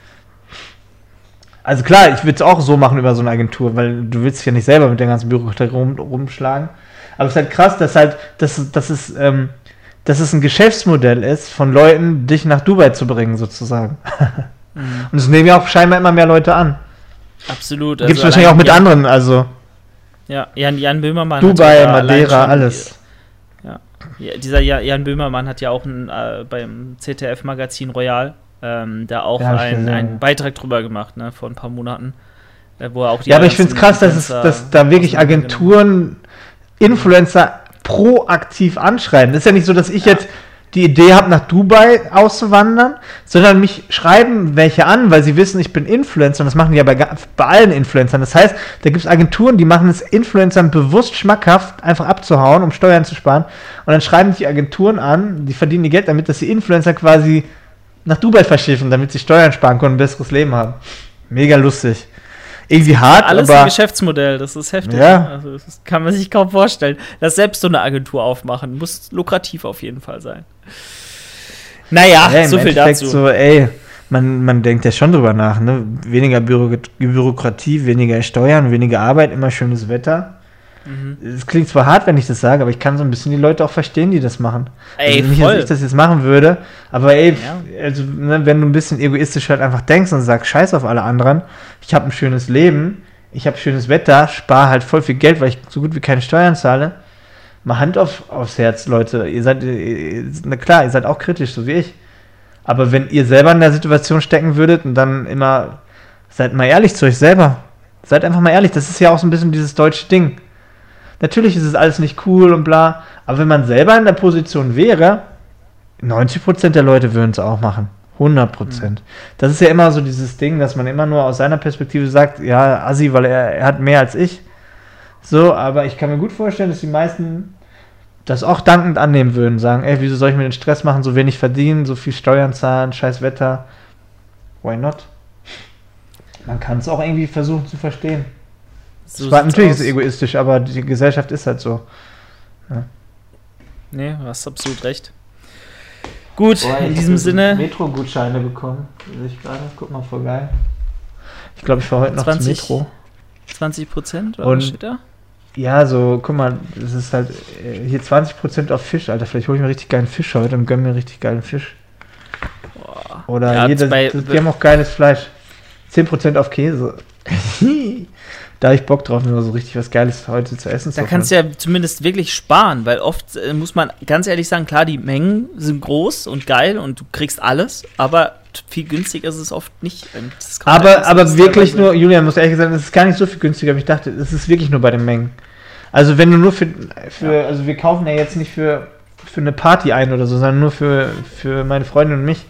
Also klar, ich würde es auch so machen über so eine Agentur, weil du willst dich ja nicht selber mit der ganzen Bürokratie rum, rumschlagen. Aber es ist halt krass, dass halt, dass, dass, es, ähm, dass es ein Geschäftsmodell ist, von Leuten, dich nach Dubai zu bringen, sozusagen. (laughs) Mhm. Und es nehmen ja auch scheinbar immer mehr Leute an. Absolut. Also Gibt es wahrscheinlich auch mit Jan, anderen, also. Ja, Jan, Jan Böhmermann. Dubai, Madeira, alles. Ja, dieser Jan Böhmermann hat ja auch ein, äh, beim ZDF-Magazin Royal ähm, da auch ja, ein, einen Beitrag drüber gemacht, ne, vor ein paar Monaten. Äh, wo er auch die ja, aber ich finde es krass, dass, es, dass da wirklich Agenturen Influencer proaktiv anschreiben. Das ist ja nicht so, dass ich ja. jetzt die Idee habe, nach Dubai auszuwandern, sondern mich schreiben welche an, weil sie wissen, ich bin Influencer und das machen die ja bei, bei allen Influencern. Das heißt, da gibt es Agenturen, die machen es Influencern bewusst schmackhaft, einfach abzuhauen, um Steuern zu sparen. Und dann schreiben die Agenturen an, die verdienen ihr Geld damit, dass die Influencer quasi nach Dubai verschiffen, damit sie Steuern sparen können und ein besseres Leben haben. Mega lustig irgendwie hart, Alles aber ein Geschäftsmodell, das ist heftig. Ja. Also, das kann man sich kaum vorstellen. Das selbst so eine Agentur aufmachen, muss lukrativ auf jeden Fall sein. Naja, ja, so viel dazu. So, ey, man, man denkt ja schon drüber nach, ne? Weniger Büro Bürokratie, weniger Steuern, weniger Arbeit, immer schönes Wetter. Mhm. Es mhm. klingt zwar hart, wenn ich das sage, aber ich kann so ein bisschen die Leute auch verstehen, die das machen. Ey, also nicht, voll. dass ich das jetzt machen würde, aber ey, ja. also, ne, wenn du ein bisschen egoistisch halt einfach denkst und sagst, scheiß auf alle anderen, ich habe ein schönes Leben, ich habe schönes Wetter, spare halt voll viel Geld, weil ich so gut wie keine Steuern zahle. Mal Hand auf, aufs Herz, Leute. Ihr seid, ihr, na klar, ihr seid auch kritisch, so wie ich. Aber wenn ihr selber in der Situation stecken würdet und dann immer, seid mal ehrlich zu euch selber. Seid einfach mal ehrlich, das ist ja auch so ein bisschen dieses deutsche Ding Natürlich ist es alles nicht cool und bla, aber wenn man selber in der Position wäre, 90% der Leute würden es auch machen. 100% Mhm. Das ist ja immer so dieses Ding, dass man immer nur aus seiner Perspektive sagt, ja, Assi, weil er, er hat mehr als ich. So, aber ich kann mir gut vorstellen, dass die meisten das auch dankend annehmen würden, sagen, ey, wieso soll ich mir den Stress machen, so wenig verdienen, so viel Steuern zahlen, scheiß Wetter. Why not? Man kann es auch irgendwie versuchen zu verstehen. So war, natürlich aus. ist es egoistisch, aber die Gesellschaft ist halt so. Ja. Nee, du hast absolut recht. Gut, Boah, in diesem Sinne. Metro-Gutscheine bekommen. Ich gerade, guck mal, voll geil. Ich glaube, ich fahre heute noch 20, zum Metro. 20 Prozent? Und steht da? Ja, so, guck mal, das ist halt äh, hier 20 Prozent auf Fisch, Alter. Vielleicht hole ich mir richtig geilen Fisch heute und gönne mir richtig geilen Fisch. Boah. Oder ja, hier, das, bei, das, die haben auch geiles Fleisch. 10 Prozent auf Käse. (laughs) da ich Bock drauf, mir so richtig was Geiles heute zu essen Da zu kannst du ja zumindest wirklich sparen, weil oft äh, muss man ganz ehrlich sagen, klar, die Mengen sind groß und geil und du kriegst alles, aber viel günstiger ist es oft nicht. Aber, aber wirklich nur, Julian muss ehrlich sagen, es ist gar nicht so viel günstiger, wie ich dachte. Es ist wirklich nur bei den Mengen. Also wenn du nur für, für ja. also wir kaufen ja jetzt nicht für, für eine Party ein oder so, sondern nur für, für meine Freundin und mich.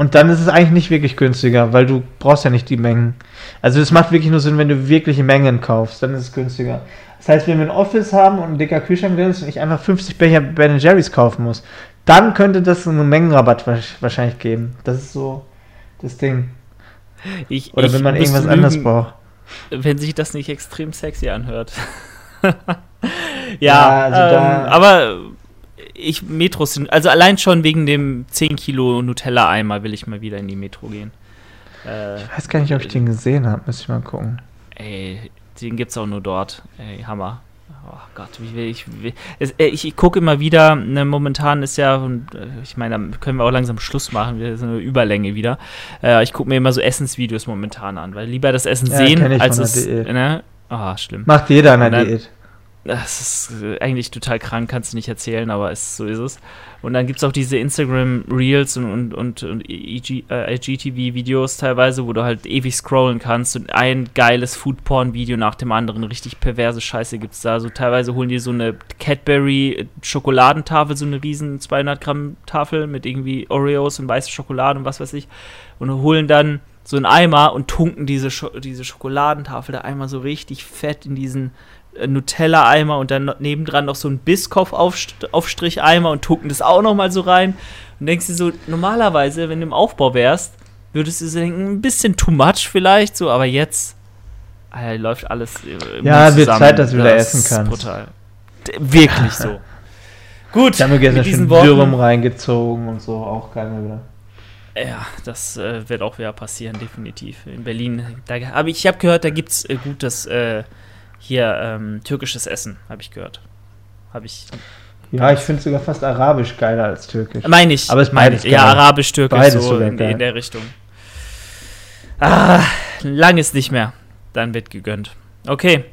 Und dann ist es eigentlich nicht wirklich günstiger, weil du brauchst ja nicht die Mengen. Also es macht wirklich nur Sinn, wenn du wirkliche Mengen kaufst, dann ist es günstiger. Das heißt, wenn wir ein Office haben und ein dicker Kühlschrank drin ist und ich einfach 50 Becher Ben Jerry's kaufen muss, dann könnte das einen Mengenrabatt wahrscheinlich geben. Das ist so das Ding. Ich, Oder wenn man irgendwas lügen, anderes braucht. Wenn sich das nicht extrem sexy anhört. (laughs) ja, ja also ähm, aber ich Metros sind, also allein schon wegen dem 10 Kilo Nutella-Eimer will ich mal wieder in die Metro gehen. Äh, ich weiß gar nicht, ob ich den gesehen habe, müsste ich mal gucken. Ey, den gibt's auch nur dort. Ey, Hammer. Oh Gott, wie will ich. Wie, es, äh, ich, ich gucke immer wieder, ne, momentan ist ja, äh, ich meine, da können wir auch langsam Schluss machen, wir sind eine Überlänge wieder. Äh, ich gucke mir immer so Essensvideos momentan an, weil lieber das Essen ja, sehen, als es. Ne? Oh, schlimm. Macht jeder der Diät. Das ist äh, eigentlich total krank, kannst du nicht erzählen, aber es, so ist es. Und dann gibt es auch diese Instagram Reels und, und, und, und EG, äh, IGTV-Videos teilweise, wo du halt ewig scrollen kannst und ein geiles Foodporn-Video nach dem anderen, richtig perverse Scheiße gibt es da. So teilweise holen die so eine Cadbury-Schokoladentafel, so eine riesen 200 Gramm Tafel mit irgendwie Oreos und weiße Schokolade und was weiß ich und holen dann so einen Eimer und tunken diese, Scho diese Schokoladentafel da einmal so richtig fett in diesen äh, Nutella-Eimer und dann nebendran noch so ein Biscoff-Aufstrich-Eimer und tunken das auch noch mal so rein. Und denkst du so, normalerweise, wenn du im Aufbau wärst, würdest du so denken, ein bisschen too much vielleicht, so, aber jetzt Alter, läuft alles äh, Ja, wird Zeit, dass du wieder essen kannst. Brutal. Wirklich so. (laughs) Gut, ich habe mir gestern schon Dürrum reingezogen und so, auch geil wieder. Ja, das äh, wird auch wieder passieren, definitiv. In Berlin, da ich, ich habe gehört, da gibt es äh, gutes äh, hier ähm, türkisches Essen, habe ich gehört. Habe ich. Ja, ich finde sogar fast arabisch geiler als türkisch. Meine ich. Aber es meine ich. Ja, arabisch, türkisch, so in, in, der Richtung. Ah, lang ist nicht mehr. Dann wird gegönnt. Okay.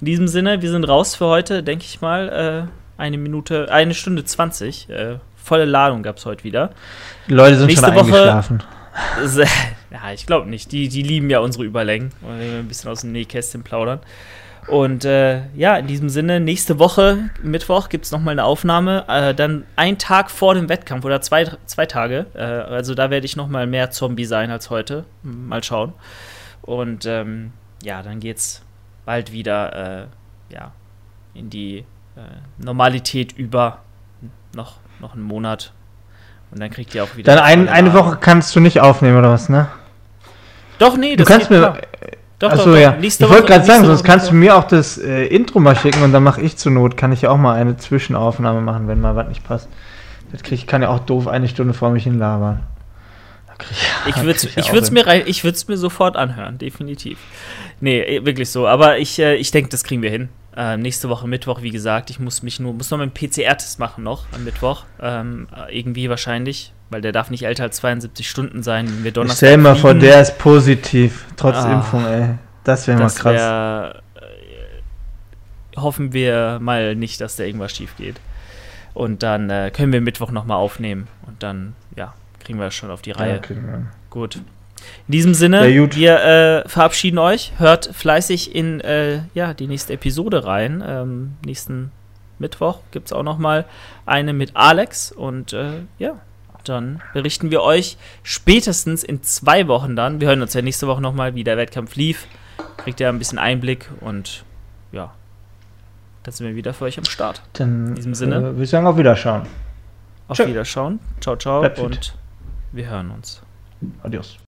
In diesem Sinne, wir sind raus für heute, denke ich mal. Äh, eine Minute, eine Stunde 20. Äh, volle Ladung gab es heute wieder. Die Leute sind Nächste schon Woche, eingeschlafen. (laughs) ja, ich glaube nicht. Die, die lieben ja unsere Überlängen. Wenn wir ein bisschen aus dem Nähkästchen plaudern. Und äh, ja, in diesem Sinne, nächste Woche, Mittwoch, gibt es nochmal eine Aufnahme. Äh, dann ein Tag vor dem Wettkampf oder zwei, zwei Tage. Äh, also da werde ich nochmal mehr Zombie sein als heute. Mal schauen. Und ähm, ja, dann geht es bald wieder äh, ja, in die äh, Normalität über. Noch, noch einen Monat. Und dann kriegt ihr auch wieder. Dann ein, eine Woche kannst du nicht aufnehmen, oder was, ne? Doch, nee, das du kannst mir. Klar. Doch, Achso, doch, ja. ich wollte gerade sagen, sonst kannst du mir auch das äh, Intro mal schicken und dann mache ich zur Not, kann ich ja auch mal eine Zwischenaufnahme machen, wenn mal was nicht passt. Das krieg, ich kann ja auch doof eine Stunde vor mich hinlabern. Ich, ich (laughs) würde es ich mir, ich würd's mir sofort anhören, definitiv. Nee, eh, wirklich so. Aber ich, äh, ich denke, das kriegen wir hin. Äh, nächste Woche Mittwoch, wie gesagt, ich muss mich nur, muss noch meinen PCR-Test machen noch am Mittwoch. Ähm, irgendwie wahrscheinlich weil der darf nicht älter als 72 Stunden sein. Wenn wir Donnerstag Stell mal vor, der ist positiv, trotz ah, Impfung, ey. Das wäre mal krass. Wär, äh, hoffen wir mal nicht, dass da irgendwas schief geht. Und dann äh, können wir Mittwoch nochmal aufnehmen. Und dann, ja, kriegen wir schon auf die Reihe. Ja, Gut. In diesem Sinne, wir äh, verabschieden euch. Hört fleißig in äh, ja, die nächste Episode rein. Ähm, nächsten Mittwoch gibt es auch nochmal eine mit Alex. Und äh, ja, dann berichten wir euch spätestens in zwei Wochen dann. Wir hören uns ja nächste Woche nochmal, wie der Wettkampf lief. Kriegt ihr ein bisschen Einblick und ja, dann sind wir wieder für euch am Start. Dann in diesem Sinne. Äh, ich sagen, auf Wiederschauen. Auf Tschö. Wiederschauen. Ciao, ciao und wir hören uns. Adios.